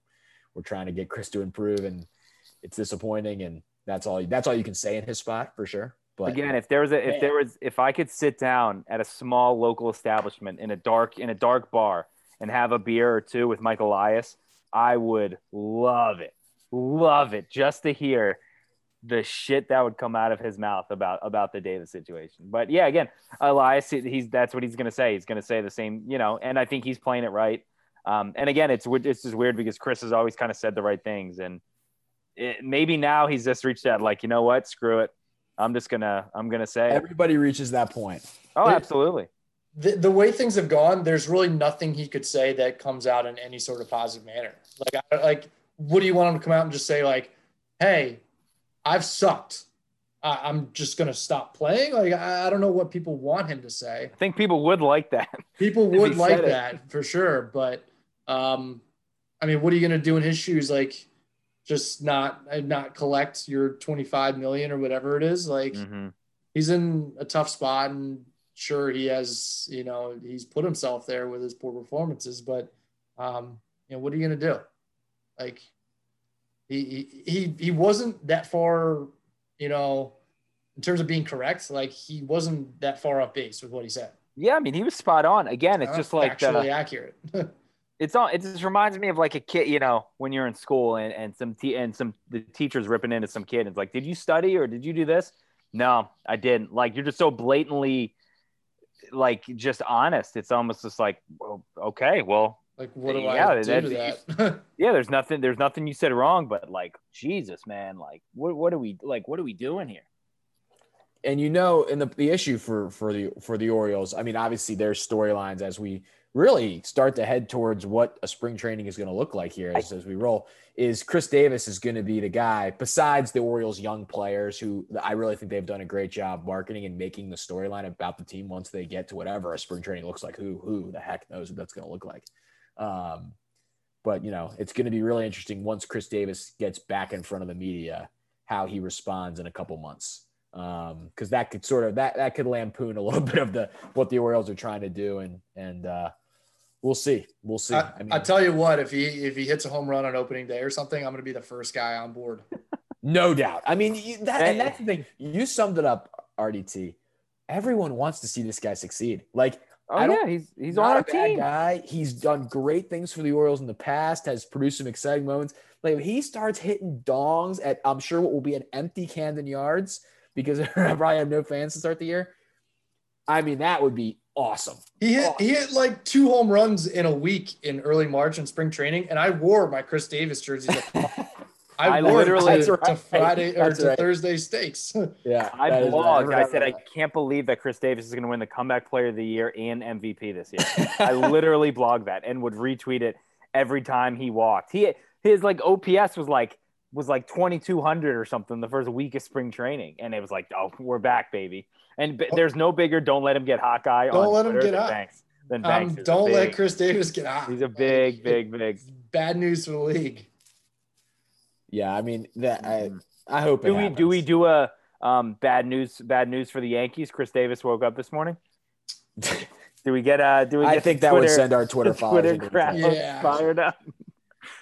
we're trying to get Chris to improve, and it's disappointing, and that's all that's all you can say in his spot for sure. But again if there was a if Man. there was if i could sit down at a small local establishment in a dark in a dark bar and have a beer or two with mike elias i would love it love it just to hear the shit that would come out of his mouth about about the davis situation but yeah again elias he's that's what he's going to say he's going to say the same you know and i think he's playing it right um, and again it's it's just weird because chris has always kind of said the right things and it, maybe now he's just reached that like you know what screw it I'm just gonna I'm gonna say it. everybody reaches that point. Oh, There- absolutely. the, the way things have gone, there's really nothing he could say that comes out in any sort of positive manner. Like, I, like, what do you want him to come out and just say, like, "Hey, I've sucked. I, I'm just going to stop playing. Like, I, I don't know what people want him to say. I think people would like that. People would like that for sure. But, um, I mean, what are you going to do in his shoes? Like, just not not collect your 25 million or whatever it is. Like, Mhm. he's in a tough spot and sure he has you know he's put himself there with his poor performances but um you know what are you going to do like he, he he wasn't that far you know in terms of being correct like he wasn't that far off base with what he said Yeah, I mean, he was spot on. Again, it's Not just like actually the, accurate it's all. It just reminds me of like a kid, you know, when you're in school and and some te- and some the teachers ripping into some kid. And it's like, did you study or did you do this? No, I didn't. Like you're just so blatantly, like just honest. It's almost just like, well, okay, well, like what do Yeah, i do to that yeah, there's nothing, there's nothing you said wrong, but like, Jesus, man, like, what what are we like? What are we doing here? and you know, and the, the issue for for the for the Orioles, I mean, obviously their storylines as we really start to head towards what a spring training is going to look like here as, as we roll. Is Chris Davis is going to be the guy besides the Orioles' young players who I really think they've done a great job marketing and making the storyline about the team once they get to whatever a spring training looks like. Who who the heck knows what that's going to look like? Um, but you know, it's going to be really interesting once Chris Davis gets back in front of the media how he responds in a couple months um because that could sort of that that could lampoon a little bit of the what the Orioles are trying to do and and uh we'll see. We'll see. I, I mean I tell you what if he if he hits a home run on opening day or something i'm going to be the first guy on board. No doubt. I mean you, that and that's the thing. You summed it up RDT everyone wants to see this guy succeed. Like Oh I don't- yeah, he's he's not on a bad team. guy. He's done great things for the Orioles in the past has produced some exciting moments. Like if he starts hitting dongs at I'm sure what will be an empty Camden Yards because I probably have no fans to start the year. I mean that would be awesome He hit Oh. he hit like two home runs in a week in early March in spring training, and I wore my Chris Davis jersey. I, I wore literally- it to, That's to right. Friday or That's to right. Thursday stakes. Yeah, I that is- blogged. I said I can't believe that Chris Davis is going to win the comeback player of the year and MVP this year. I literally blogged that and would retweet it every time he walked. He his like OPS was like was like 2200 or something the first week of spring training and it was like, "Oh, we're back, baby." And b- there's no bigger don't let him get hot guy Don't on let him get than hot. Banks. Than Um, Banks. is a don't let Chris Davis get out. He's a big big big. bad news for the league. Yeah, I mean that. I I hope. It Do we do we do a um, bad news bad news for the Yankees? Chris Davis woke up this morning. Do we get uh do we get I the think that would send our Twitter the followers. Twitter crowd. Yeah. fired up?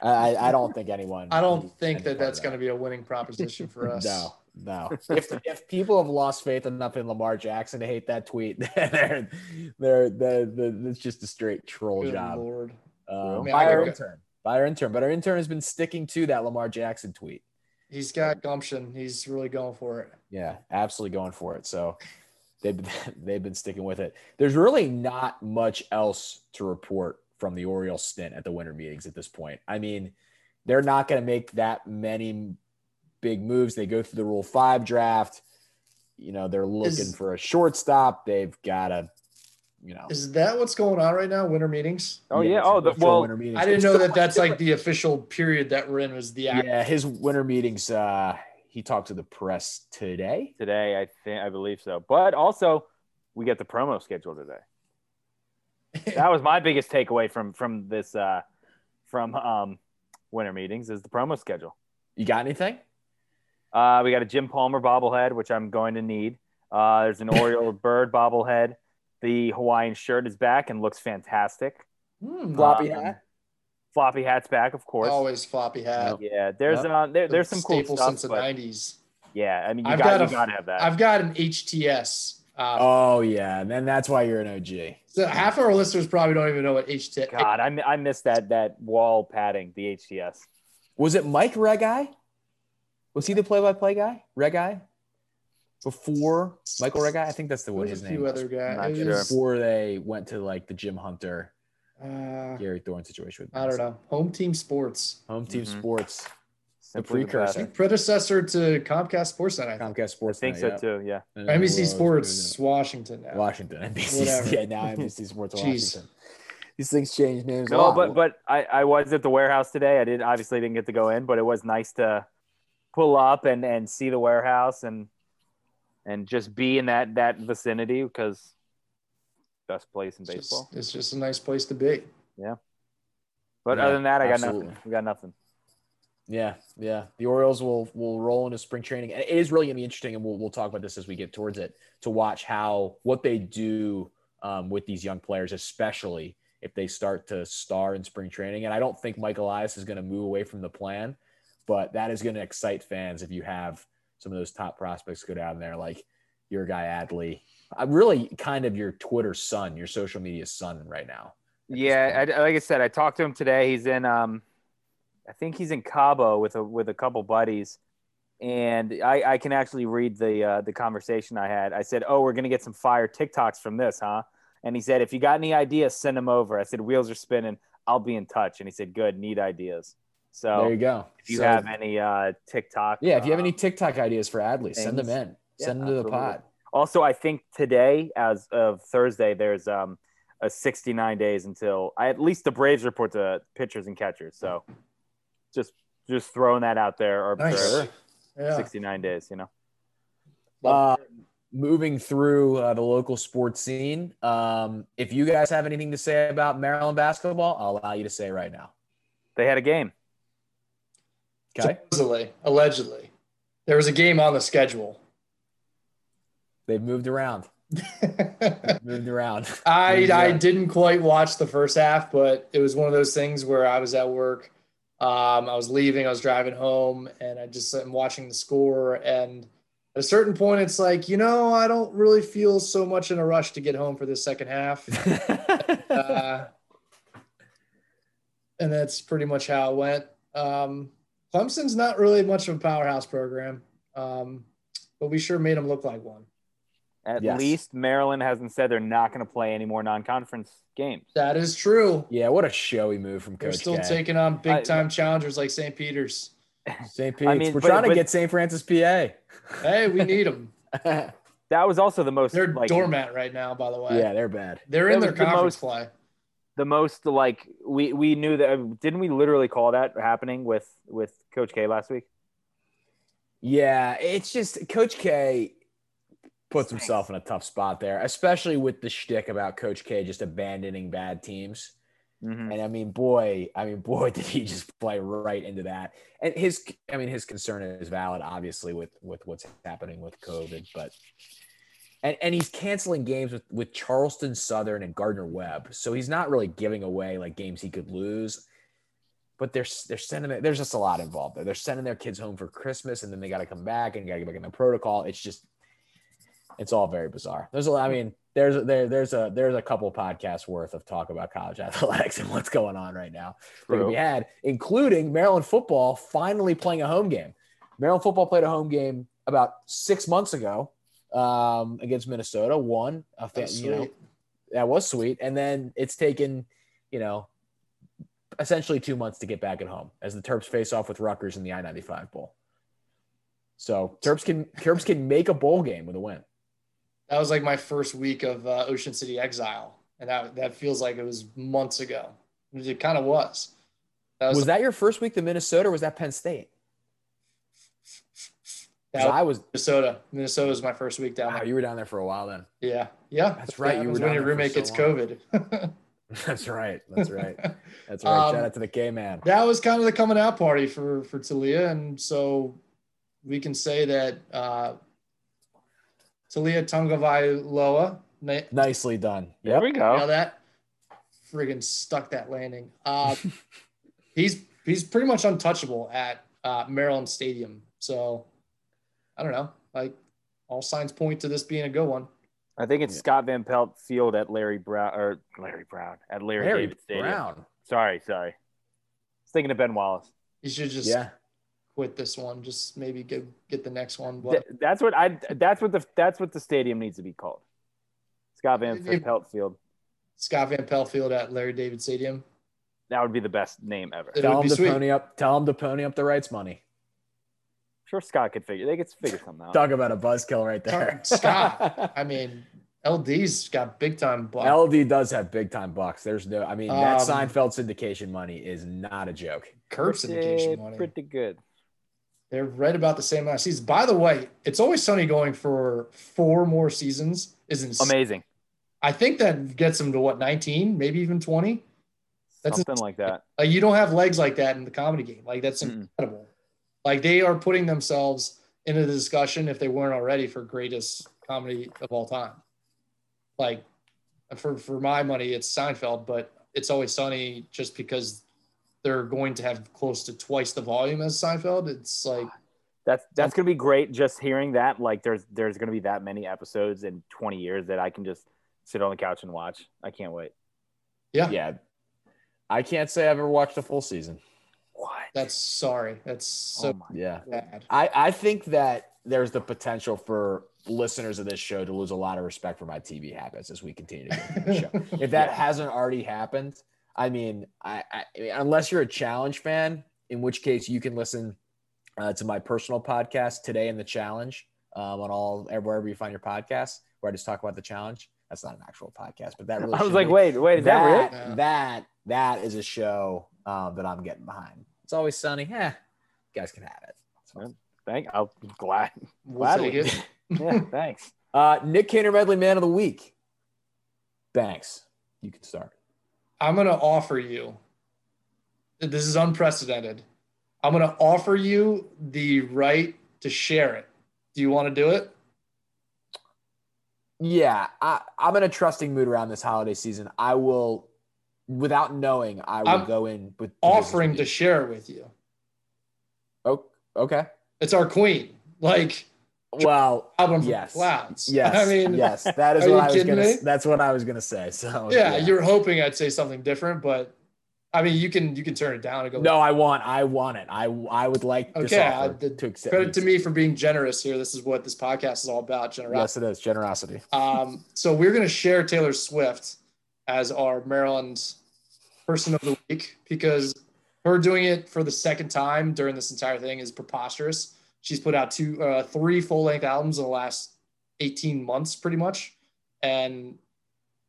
I I don't think anyone. I don't think that that's going to be a winning proposition for us. No, no. if if people have lost faith enough in Lamar Jackson to hate that tweet, they're they're they're, they're it's just a straight troll Good job. lord. Um, mean, by our could- intern, by our intern, but our intern has been sticking to that Lamar Jackson tweet. He's got gumption. He's really going for it. Yeah, absolutely going for it. So they've been, they've been sticking with it. There's really not much else to report from the Orioles stint at the winter meetings at this point. I mean, they're not going to make that many big moves. They go through the Rule Five draft. You know, they're looking Is- for a shortstop. They've got to, you know, Is that what's going on right now? Winter meetings? Oh yeah. it's Oh, the, well, winter meetings. I didn't It's know so that that's different. like the official period that we're in was the act. yeah, his winter meetings. Uh, he talked to the press today. today I think I believe so. But also, we get the promo schedule today. That was my biggest takeaway from from this uh from um winter meetings is the promo schedule. You got anything? Uh, we got a Jim Palmer bobblehead, which I'm going to need. Uh, there's an Oriole bird bobblehead. The Hawaiian shirt is back and looks fantastic. Hmm. Floppy Um, hat. Floppy hat's back, of course. Always floppy hat. Yeah, there's Yep. uh, there, there's some cool staple stuff. since the but '90s. yeah, I mean, you I've got, got you got to have that. I've got an HTS. Uh, Oh yeah, and then that's why you're an OG. so half of our listeners probably don't even know what HTS. God, I, I missed that that wall padding, the HTS. Was it Mike Reghi? Was he the play-by-play guy? Reghi? Before Michael Reghi? I think that's the what his a name few was. other guys. Sure. Before they went to like the Jim Hunter, uh, Gary Thorne situation. with I don't know. Home Team Sports, Home Team Mhm. Sports, the precursor. best. predecessor to Comcast Sportsnet. I think. Comcast Sports. I think so too. Yeah. NBC Sports Washington now. Washington. NBC. Whatever. Yeah, now NBC Sports Jeez. Washington. These things change names. a No, lot. but but I, I was at the warehouse today. I didn't obviously didn't get to go in, but it was nice to pull up and and see the warehouse and and just be in that that vicinity because best place in It's just, baseball. it's just a nice place to be. Yeah. But Yeah, other than that, I got absolutely. nothing. We got nothing. Yeah, yeah. The Orioles will will roll into spring training. It is really gonna be interesting, and we'll we'll talk about this as we get towards it to watch how what they do um, with these young players, especially if they start to star in spring training. And I don't think Mike Elias is going to move away from the plan, but that is going to excite fans if you have some of those top prospects go down there, like your guy Adley. I'm really kind of your Twitter son, your social media son right now. Yeah, I, like I said, I talked to him today. He's in, um, I think he's in Cabo with a with a couple buddies, and I, I can actually read the uh, the conversation I had. I said, "Oh, we're gonna get some fire TikToks from this, huh?" And he said, "If you got any ideas, send them over." I said, "Wheels are spinning. I'll be in touch." And he said, "Good, need ideas." So there you go. if you So- have any uh, TikTok, yeah, if you have any TikTok ideas for Adley, send them in. Yeah, Send them to the absolutely. pod. Also, I think today, as of Thursday, there's um, a 69 days until I, at least the Braves report to pitchers and catchers. So just just throwing that out there. Or Nice. Yeah. 69 days, you know. Uh, moving through uh, the local sports scene, um, if you guys have anything to say about Maryland basketball, I'll allow you to say right now. They had a game. Okay, Supposedly, allegedly, there was a game on the schedule. they've moved around. Moved around. I Yeah. I didn't quite watch the first half, but it was one of those things where I was at work. Um, I was leaving, I was driving home, and I just am watching the score. And at a certain point, it's like, you know, I don't really feel so much in a rush to get home for the second half. uh, and that's pretty much how it went. Um, Clemson's not really much of a powerhouse program, um, but we sure made them look like one. At Yes. least Maryland hasn't said they're not going to play any more non-conference games. That is true. yeah, what a showy move from coach. They're Coach still K. taking on big I- time challengers like St. Peter's. St. Peter's. I mean, We're but- trying to but- get St. Francis, PA. Hey, we need them. That was also the most They're like doormat right now, by the way. yeah, they're bad. They're That in their was the conference most- play. The most like we we knew that didn't we literally call that happening with with Coach K last week? Yeah, it's just Coach K puts himself in a tough spot there, especially with the shtick about Coach K just abandoning bad teams. Mhm. And I mean, boy, I mean, boy, did he just play right into that. And his, I mean, his concern is valid, obviously, with with what's happening with COVID, but and and he's canceling games with with Charleston Southern and Gardner Webb, so he's not really giving away like games he could lose. But they're they're sending it. There's just a lot involved there. They're sending their kids home for Christmas, and then they got to come back and got to get back in the protocol. It's just, it's all very bizarre. There's a, I mean, there's there there's a there's a couple podcasts worth of talk about college athletics and what's going on right now that can be had, including Maryland football finally playing a home game. Maryland football played a home game about six months ago um, against Minnesota. Won a fa- That's you know that was sweet, and then it's taken you know essentially two months to get back at home as the Terps face off with Rutgers in the I-95 Bowl. So Terps can Terps can make a bowl game with a win. That was like my first week of uh, Ocean City exile, and that that feels like it was months ago. It kind of was. That was, Was that your first week to Minnesota, or was that Penn State? 'Cause that was I was. Minnesota. Minnesota was my first week down Wow, there. you were down there for a while then. Yeah, yeah. That's right, you were when your roommate so gets long. COVID. That's right. That's right. That's right. Um, Shout out to the K man. that was kind of the coming out party for for Taulia, and so we can say that uh, Taulia Tagovailoa, na- Nicely done. There we you know go. that friggin' stuck that landing. Uh, he's he's pretty much untouchable at uh, Maryland Stadium. So I don't know. Like all signs point to this being a good one. I think it's Yeah. Scott Van Pelt Field at Larry Brown or Larry Brown at Larry, Harry David Stadium. Brown. Sorry, sorry. I was thinking of Ben Wallace. You should just Yeah. quit this one. Just maybe get get the next one. But Th- that's what I. That's what the. That's what the stadium needs to be called. Scott Van If- Pelt Field. Scott Van Pelt Field at Larry David Stadium. That would be the best name ever. It Tell would him to sweet. pony up. Tell him to pony up the rights money. Sure, Scott could figure. They could figure something out. Talk about a buzzkill right there. Scott. I mean, LD's got big time block. LD does have big time bucks. There's no. I mean, that Um, Seinfeld syndication money is not a joke. Curb syndication money. Pretty good. They're right about the same amount of seasons. By the way, it's always sunny going for four more seasons is insane. Amazing. I think that gets them to what 19, maybe even 20. That's Something like that. Like you don't have legs like that in the comedy game. Like that's Mm-mm. Like they are putting themselves into the discussion if they weren't already for greatest comedy of all time. Like for for my money, it's Seinfeld, but it's always sunny just because they're going to have close to twice the volume as Seinfeld. It's like That's that's gonna be great. Just hearing that, like, there's there's gonna be that many episodes in 20 years that I can just sit on the couch and watch. I can't wait. yeah, Yeah. I can't say I've ever watched a full season. What? that's sorry. That's so oh my. Yeah. bad. I, I think that there's the potential for listeners of this show to lose a lot of respect for my TV habits as we continue to go through the show. If that Yeah. hasn't already happened, I mean, I, I I unless you're a challenge fan, in which case you can listen uh, to my personal podcast today in the challenge um, on all wherever you find your podcast, where I just talk about the challenge. That's not an actual podcast, but that really I was like, be. wait, wait, is that, real? that, Yeah. that that is a show um, that I'm getting behind. It's always sunny. Yeah, you guys can have it. It's fine. Thank. I'm glad. We'll Gladly. take it. Yeah. Thanks. Uh, Nick Cantor Medley Man of the Week. Banks, you can start. I'm going to offer you, this is unprecedented. I'm going to offer you the right to share it. Do you want to do it? Yeah, I, I'm in a trusting mood around this holiday season. I will, without knowing, I will I'm go in with Offering to share it with you. Oh, okay. It's our queen. Like, Well, album yes, clouds. yes, I mean, yes. That is what I was gonna. me? That's what I was gonna say. So yeah, you're hoping I'd say something different, but I mean, you can you can turn it down and go. No, I want. I want it. I I would like Okay, I did- to accept. Credit to me for being generous here. This is what this podcast is all about. Generosity. Yes, it is generosity. Um, so we're to share Taylor Swift as our Maryland person of the week because her doing it for the second time during this entire thing is preposterous. She's put out two, uh, three full length albums in the last 18 months, pretty much. And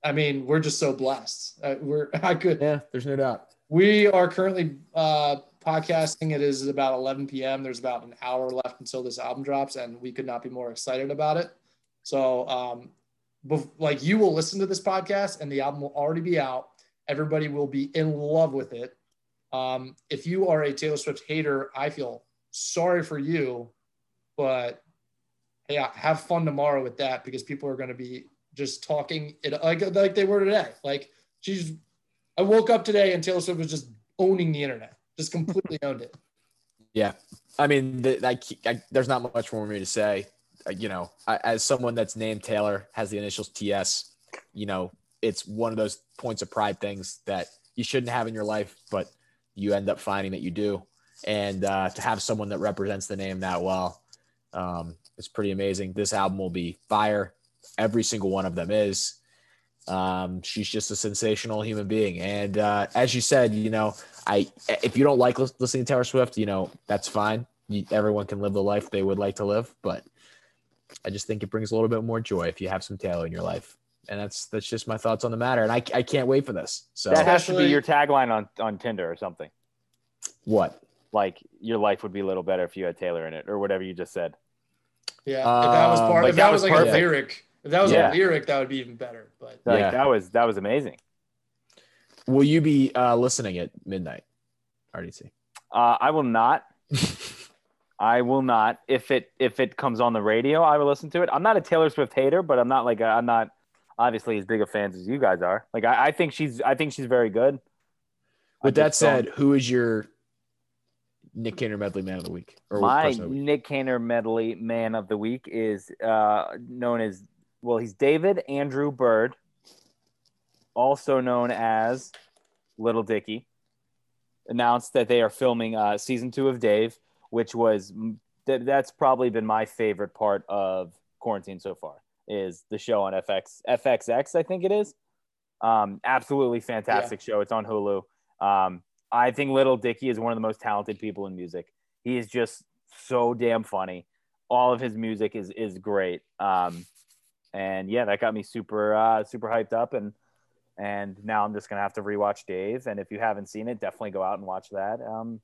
I mean, we're just so blessed. Uh, we're, I could, Yeah, there's no doubt. we are currently uh, podcasting. It is about 11 p.m. There's about an hour left until this album drops, and we could not be more excited about it. So, um, like, you will listen to this podcast, and the album will already be out. Everybody will be in love with it. Um, if you are a Taylor Swift hater, I feel sorry for you, but hey, have fun tomorrow with that because people are going to be just talking it like like they were today. Like she's I woke up today and Taylor Swift was just owning the internet, just completely owned it. Yeah, I mean, the, I, I, there's not much more for me to say. Uh, you know, as someone that's named Taylor, has the initials TS. You know, it's one of those points of pride things that you shouldn't have in your life, but you end up finding that you do. And uh, to have someone that represents the name that well, um, it's pretty amazing. This album will be fire. Every single one of them is. Um, she's just a sensational human being. And uh, as you said, you know, I if you don't like listening to Taylor Swift, you know, that's fine. Everyone can live the life they would like to live, but I just think it brings a little bit more joy if you have some Taylor in your life. And that's that's just my thoughts on the matter. And I, I can't wait for this. So That has to be your tagline on on Tinder or something. what? Like your life would be a little better if you had Taylor in it, or whatever you just said. Yeah, if that was Um, part, like, if that, that was was like perfect. a lyric, if that was Yeah. a lyric, that would be even better. But Like Yeah. that was that was amazing. Will you be uh, listening at midnight? RDT. Uh, I will not. I will not. If it if it comes on the radio, I will listen to it. I'm not a Taylor Swift hater, but I'm not like i I'm not obviously as big of fans as you guys are. Like I, I think she's I think she's very good. With that said, who is your Nick Cantor Medley Man of the Week? Or my the Week? Nick Cantor medley man of the week is uh, known as well. He's David Andrew Burd, also known as Lil Dicky. Announced that they are filming uh, season two of Dave, which was th- that's probably been my favorite part of quarantine so far. Is the show on FX FXX? I think it is. Um, absolutely fantastic show. It's on Hulu. Um, I think Lil Dicky is one of the most talented people in music. He is just so damn funny. All of his music is is great. Um, and yeah, that got me super uh, super hyped up. And and now I'm just gonna have to rewatch Dave. And if you haven't seen it, definitely go out and watch that. Um,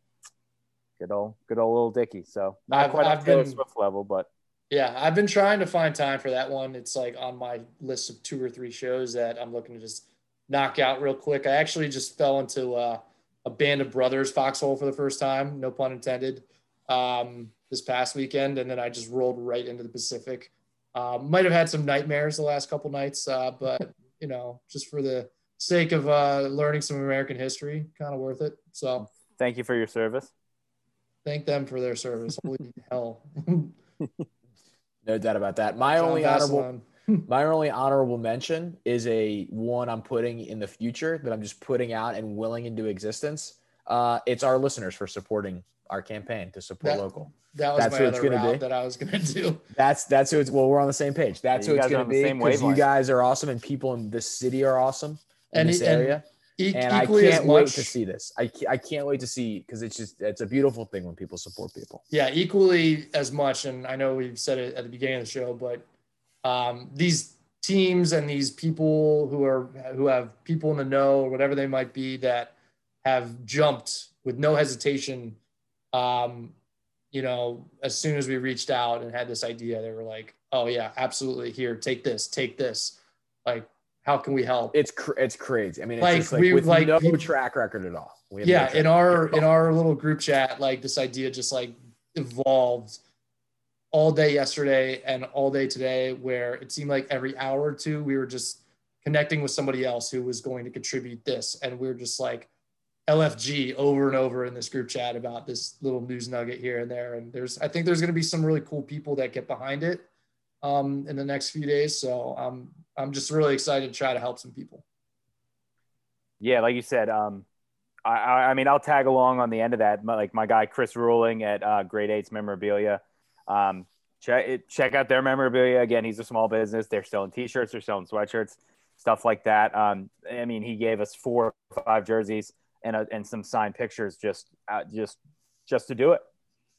good old good old Lil Dicky. So not I've- quite I've Taylor been- Swift level, but Yeah, I've been trying to find time for that one. It's like on my list of two or three shows that I'm looking to just knock out real quick. I actually just fell into uh, a band of brothers foxhole for the first time, no pun intended, um, this past weekend, and then I just rolled right into the Pacific. Uh, might have had some nightmares the last couple nights, uh, but you know, just for the sake of uh, learning some American history, kind of worth it. So thank you for your service. Thank them for their service. Holy hell! No doubt about that. My John only honorable Vasselon. my only honorable mention is a one I'm putting in the future that I'm just putting out and willing into existence. Uh, it's our listeners for supporting our campaign to support That- local. That was That's my who it's other gonna route be. that I was gonna do. That's that's who it's. Well, we're on the same page. That's Yeah, who it's going to be because you guys are awesome and people in this city are awesome in And this and area. E- And I can't wait to see this. I I can't wait to see because it's just it's a beautiful thing when people support people. yeah, equally as much. And I know we've said it at the beginning of the show, but um, these teams and these people who are who have people in the know or whatever they might be that have jumped with no hesitation. Um, you know, as soon as we reached out and had this idea, they were like, "Oh yeah, absolutely. Here, take this, take this. Like, how can we help?" It's cr- it's crazy. I mean, it's Like, just like we- with like no track record at all. No yeah track in our in our little group chat like this idea just like evolved all day yesterday and all day today where it seemed like every hour or two we were just connecting with somebody else who was going to contribute this and we are just like lfg over and over in this group chat about this little news nugget here and there and there's i think there's going to be some really cool people that get behind it um, in the next few days so um, i'm just really excited to try to help some people Yeah, like you said, um, I, I, mean, I'll tag along on the end of that. My, like my guy Chris Ruling at uh, Grade Eight's Memorabilia. Um, check check out their memorabilia. Again, he's a small business. They're selling T-shirts, they're selling sweatshirts, stuff like that. Um, I mean, he gave us four or five jerseys and a, and some signed pictures just uh, just just to do it.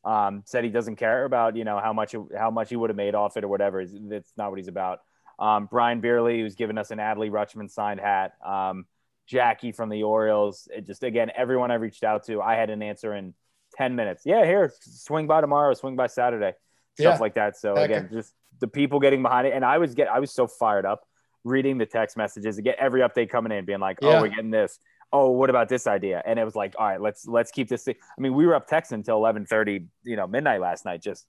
Um, said he doesn't care about you know how much it, how much he would have made off it or whatever. That's not what he's about. Um, Brian Beerley, who's given us an Adley Rutschman signed hat. Um, Jackie from the Orioles. It just again, everyone I reached out to, I had an answer in 10 minutes. Yeah, here, swing by tomorrow, swing by Saturday, stuff Yeah. like that. So Heck. again, just the people getting behind it. And I was get I was so fired up reading the text messages to get every update coming in, being like, Yeah. Oh, we're getting this. Oh, what about this idea? And it was like, all right, let's let's keep this thing. I mean, we were up texting until 11:30, you know, midnight last night, just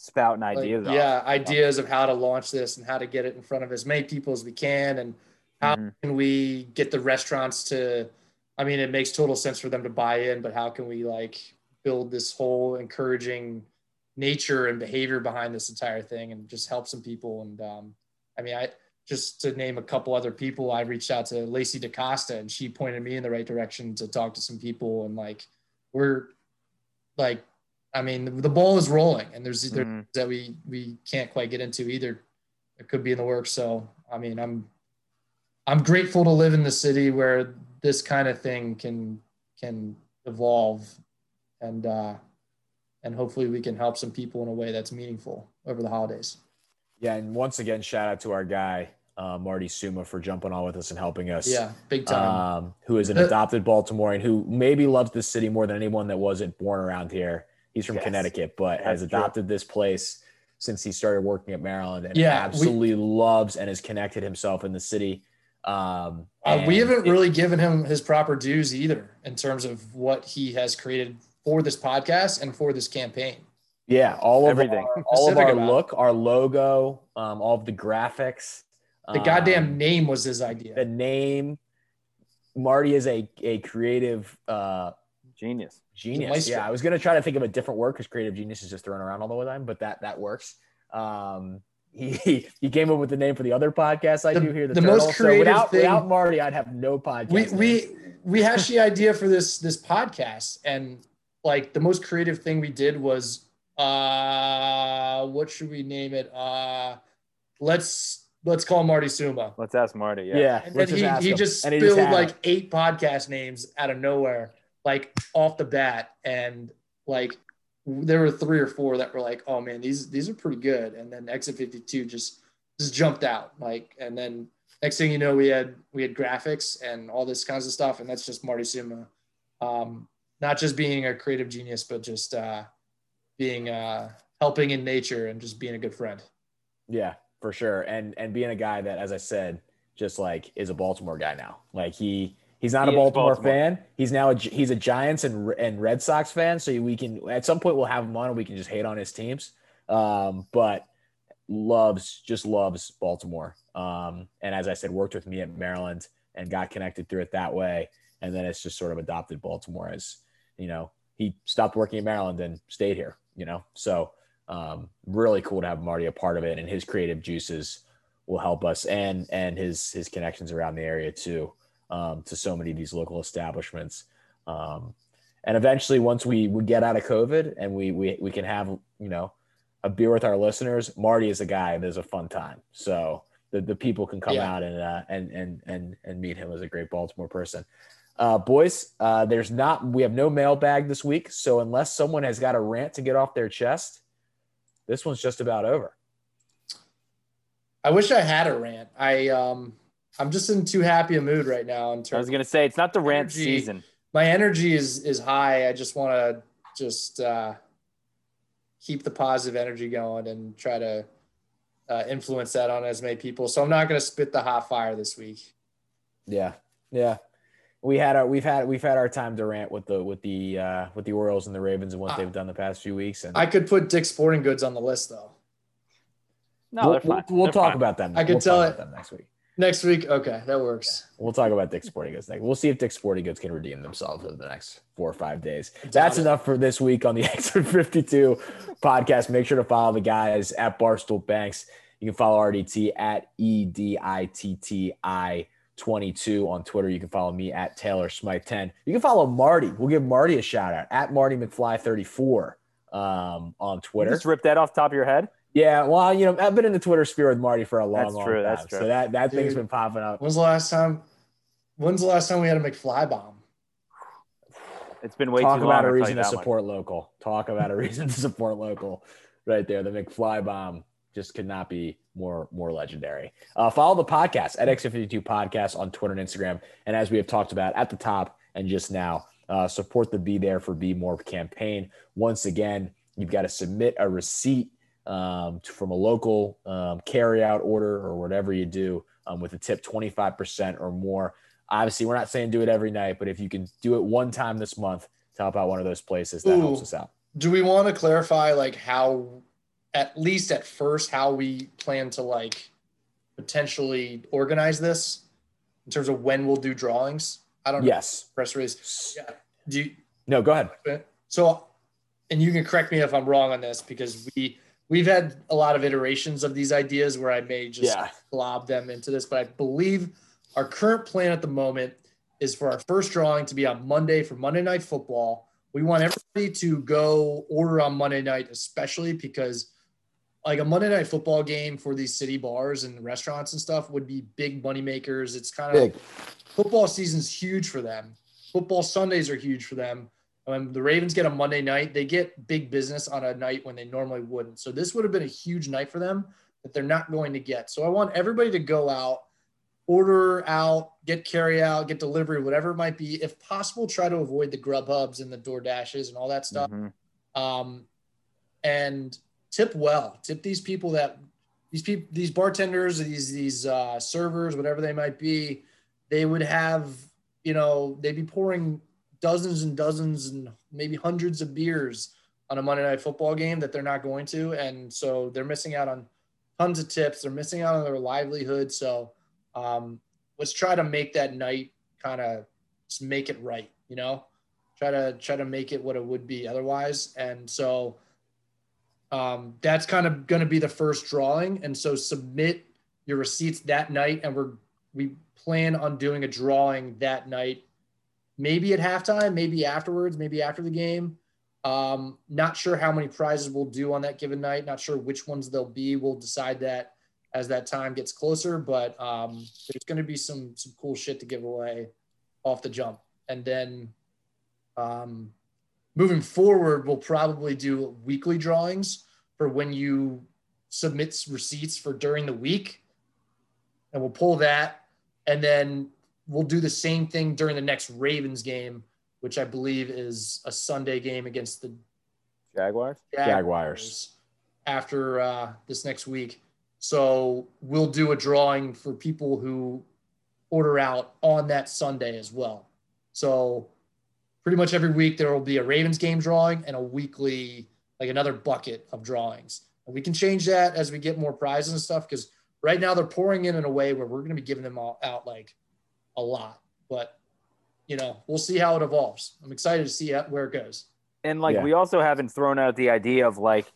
spouting like, ideas. off. yeah ideas of how to launch this and how to get it in front of as many people as we can and how Mhm. can we get the restaurants to i mean it makes total sense for them to buy in but how can we like build this whole encouraging nature and behavior behind this entire thing and just help some people and um, i mean i just to name a couple other people i reached out to lacey dacosta and she pointed me in the right direction to talk to some people and like we're like I mean, the ball is rolling, and there's there's Mhm. that we we can't quite get into either. It could be in the works. So, I mean, I'm I'm grateful to live in the city where this kind of thing can can evolve, and uh, and hopefully we can help some people in a way that's meaningful over the holidays. Yeah, and once again, shout out to our guy uh, Marty Suma for jumping on with us and helping us. Yeah, big time. um, who is an Uh, adopted Baltimorean who maybe loves the city more than anyone that wasn't born around here. He's from Yes. Connecticut, but has That's true. adopted this place since he started working at Maryland and Yeah, we- absolutely loves and has connected himself in the city. Um, Uh, we haven't it- really given him his proper dues either in terms of what he has created for this podcast and for this campaign. yeah, all of Everything. our, all of our about look, our logo, um, all of the graphics, The um, goddamn name was his idea. the name. Marty is a a creative uh, Genius. Genius. maestro. Yeah, I was gonna try to think of a different word because creative genius is just thrown around all the time, but that that works. Um, he he came up with the name for the other podcast I The- do here. The, the most Turtle. So creative without, thing- without Marty, I'd have no podcast. we we we hashed the idea for this this podcast and like the most creative thing we did was uh what should we name it uh let's let's call Marty Suma Let's ask Marty. yeah, Yeah. and let's then he, he just And he spilled like eight podcast names out of nowhere like off the bat and like there were three or four that were like oh man these these are pretty good and then exit 52 just just jumped out like and then next thing you know we had we had graphics and all this kinds of stuff and that's just marty suma um not just being a creative genius, but just uh, being uh, helping in nature and just being a good friend. Yeah, for sure. And and being a guy that, as I said, just like is a Baltimore guy now. Like he he's not He a Baltimore, Baltimore. fan. He's now a, he's a Giants and and Red Sox fan. So we can at some point we'll have him on and we can just hate on his teams. Um, but loves just loves Baltimore. Um, and as I said, worked with me at Maryland and got connected through it that way. And then it's just sort of adopted Baltimore as you know he stopped working in Maryland and stayed here. You know, so um, really cool to have Marty a part of it and his creative juices will help us and and his his connections around the area too um, to so many of these local establishments. Um, and eventually once we we get out of covid and we we, we can have you know a beer with our listeners marty is a guy. And there's a fun time. So the, the people can come Yeah. out and uh, and and and and meet him as a great baltimore person. Uh, boys uh, there's not we have no mailbag this week. So unless someone has got a rant to get off their chest this one's just about over. I wish I had a rant. I um I'm just in too happy a mood right now in terms I was gonna say it's not the rant Energy. season. my energy is is high. I just want to just uh keep the positive energy going and try to uh, influence that on as many people. So I'm not going to spit the hot fire this week. Yeah, yeah. We had our we've had we've had our time to rant with the with the uh, with the Orioles and the Ravens and what Ah. they've done the past few weeks, and I could put Dick's Sporting Goods on the list though. No, we'll, they're fine. we'll, we'll They're talk fine. about them. I could we'll tell it- next week. Next week, okay, that works. We'll talk about Dick's Sporting Goods next. We'll see if Dick's Sporting Goods can redeem themselves over the next four or five days. Doubt That's it. enough for this week on the Exit 52 podcast. Make sure to follow the guys at Barstool Banks. You can follow RDT at E EDITTI 22 on Twitter. You can follow me at Taylor Smythe 10. You can follow Marty. We'll give Marty a shout out at Marty McFly 34 um, on You Twitter. just rip that off the top of your head. Yeah, well, you know, I've been in the Twitter sphere with Marty for a long, That's long true, time. that's true. So that that thing's Dude. been popping up. When's the last time? When's the last time we had a McFly bomb? It's been way Talk too long. Talk about a I'll tell you reason to that much. support local. Talk about a reason to support local. Right there, the McFly bomb just could not be more more legendary. Uh, follow the podcast at X52 Podcast on Twitter and Instagram, and as we have talked about at the top and just now, uh, support the Be There for BMORE campaign. Once again, you've got to submit a receipt um, from a local um, carryout order or whatever you do um, with a tip 25% or more. Obviously, we're not saying do it every night, but if you can do it one time this month to help out one of those places, that helps us out. Do we want to clarify like how, at least at first, how we plan to like potentially organize this in terms of when we'll do drawings? I don't know. Yes. Press release. Yeah. Do you, No, go ahead. so, and you can correct me if I'm wrong on this because we we've had a lot of iterations of these ideas where I may just Yeah. glob them into this, but I believe our current plan at the moment is for our first drawing to be on Monday for Monday Night Football. We want everybody to go order on Monday night, especially because like a Monday Night Football game for these city bars and restaurants and stuff would be big money makers. It's kind of Big. football season's huge for them. Football Sundays are huge for them. When the Ravens get a Monday night, they get big business on a night when they normally wouldn't. So this would have been a huge night for them that they're not going to get. So I want everybody to go out, order out, get carry out, get delivery, whatever it might be. If possible, try to avoid the Grubhubs and the Door Dashes and all that stuff Mhm. um, and tip well. Tip these people that these people, these bartenders, these these uh, servers, whatever they might be, they would have, you know, they'd be pouring dozens and dozens and maybe hundreds of beers on a Monday night football game that they're not going to, and so they're missing out on tons of tips. They're missing out on their livelihood. So um, let's try to make that night kind of make it right, you know try to try to make it what it would be otherwise. And so um, that's kind of going to be the first drawing. And so submit your receipts that night, and we're we plan on doing a drawing that night, maybe at halftime, maybe afterwards, maybe after the game. Um, not sure how many prizes we'll do on that given night. Not sure which ones they'll be. We'll decide that as that time gets closer. But um, there's going to be some some cool shit to give away off the jump, and then um, moving forward, we'll probably do weekly drawings for when you submit receipts for during the week, and we'll pull that, and then we'll do the same thing during the next Ravens game which I believe is a Sunday game against the Jaguars. Jaguars. After uh, this next week, so we'll do a drawing for people who order out on that Sunday as well. So pretty much every week there will be a Ravens game drawing and a weekly like another bucket of drawings. And we can change that as we get more prizes and stuff because right now they're pouring in in a way where we're going to be giving them all out like a lot. But you know, we'll see how it evolves. I'm excited to see where it goes. And like Yeah. we also haven't thrown out the idea of like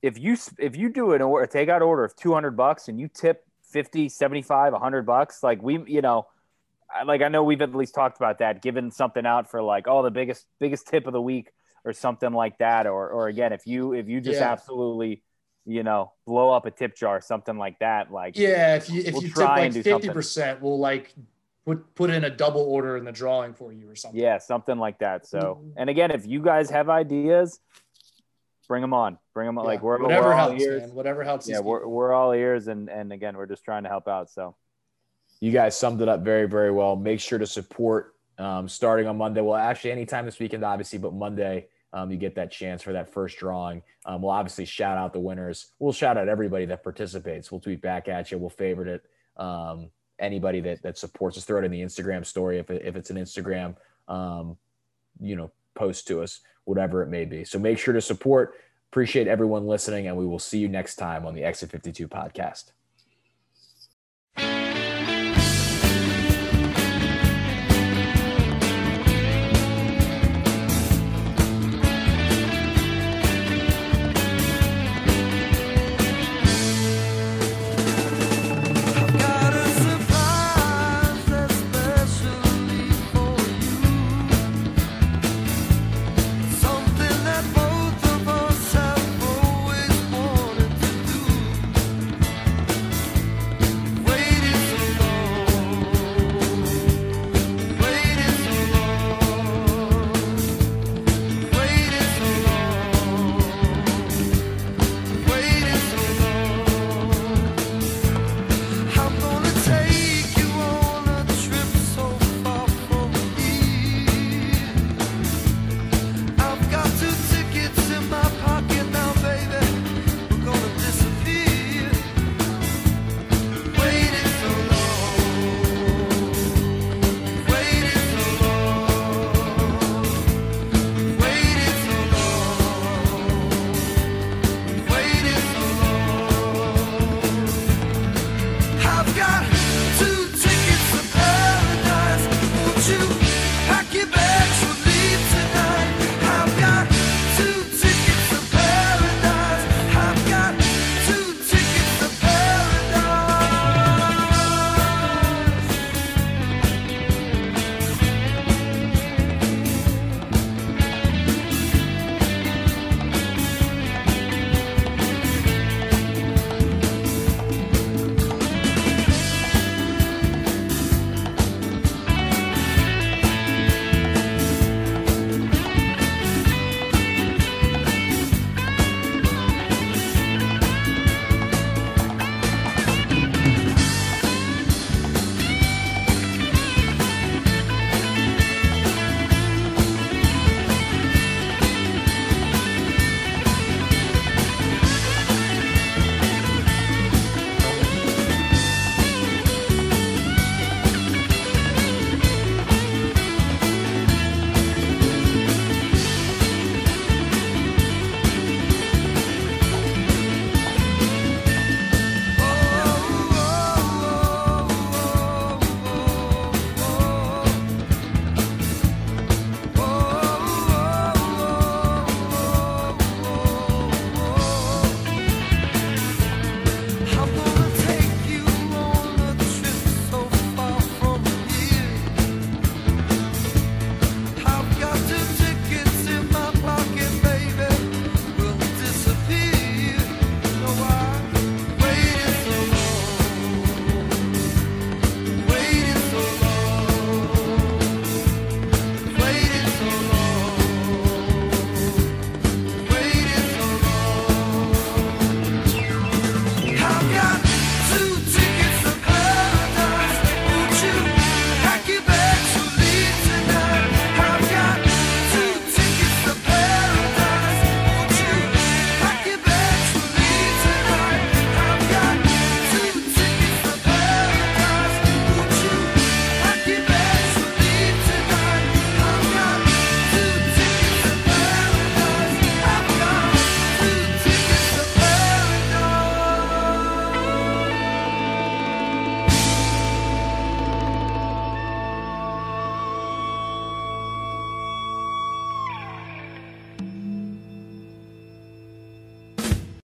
if you if you do an order, a takeout order of 200 bucks and you tip 50, 75, 100 bucks, like we, you know, like I know we've at least talked about that, giving something out for like, oh, the biggest biggest tip of the week or something like that, or or again, if you if you just Yeah. absolutely, you know, blow up a tip jar, something like that, like Yeah, if you if We'll you tip try like and do fifty something. percent, we'll like put put in a double order in the drawing for you or something. yeah, something like that. So, Mhm. and again, if you guys have ideas, bring them on, bring them on. Like we're whatever we're all helps, ears. man. Whatever helps. Yeah, we're people. we're all ears, and and again, we're just trying to help out. So. You guys summed it up very, very well. Make sure to support um, starting on Monday. Well, actually, anytime this weekend, obviously, but Monday, um, you get that chance for that first drawing. Um, we'll obviously shout out the winners. We'll shout out everybody that participates. We'll tweet back at you. We'll favorite it. Um, anybody that that supports us, throw it in the Instagram story if, it, if it's an Instagram, um, you know, post to us, whatever it may be. So make sure to support. Appreciate everyone listening, and we will see you next time on the Exit 52 podcast.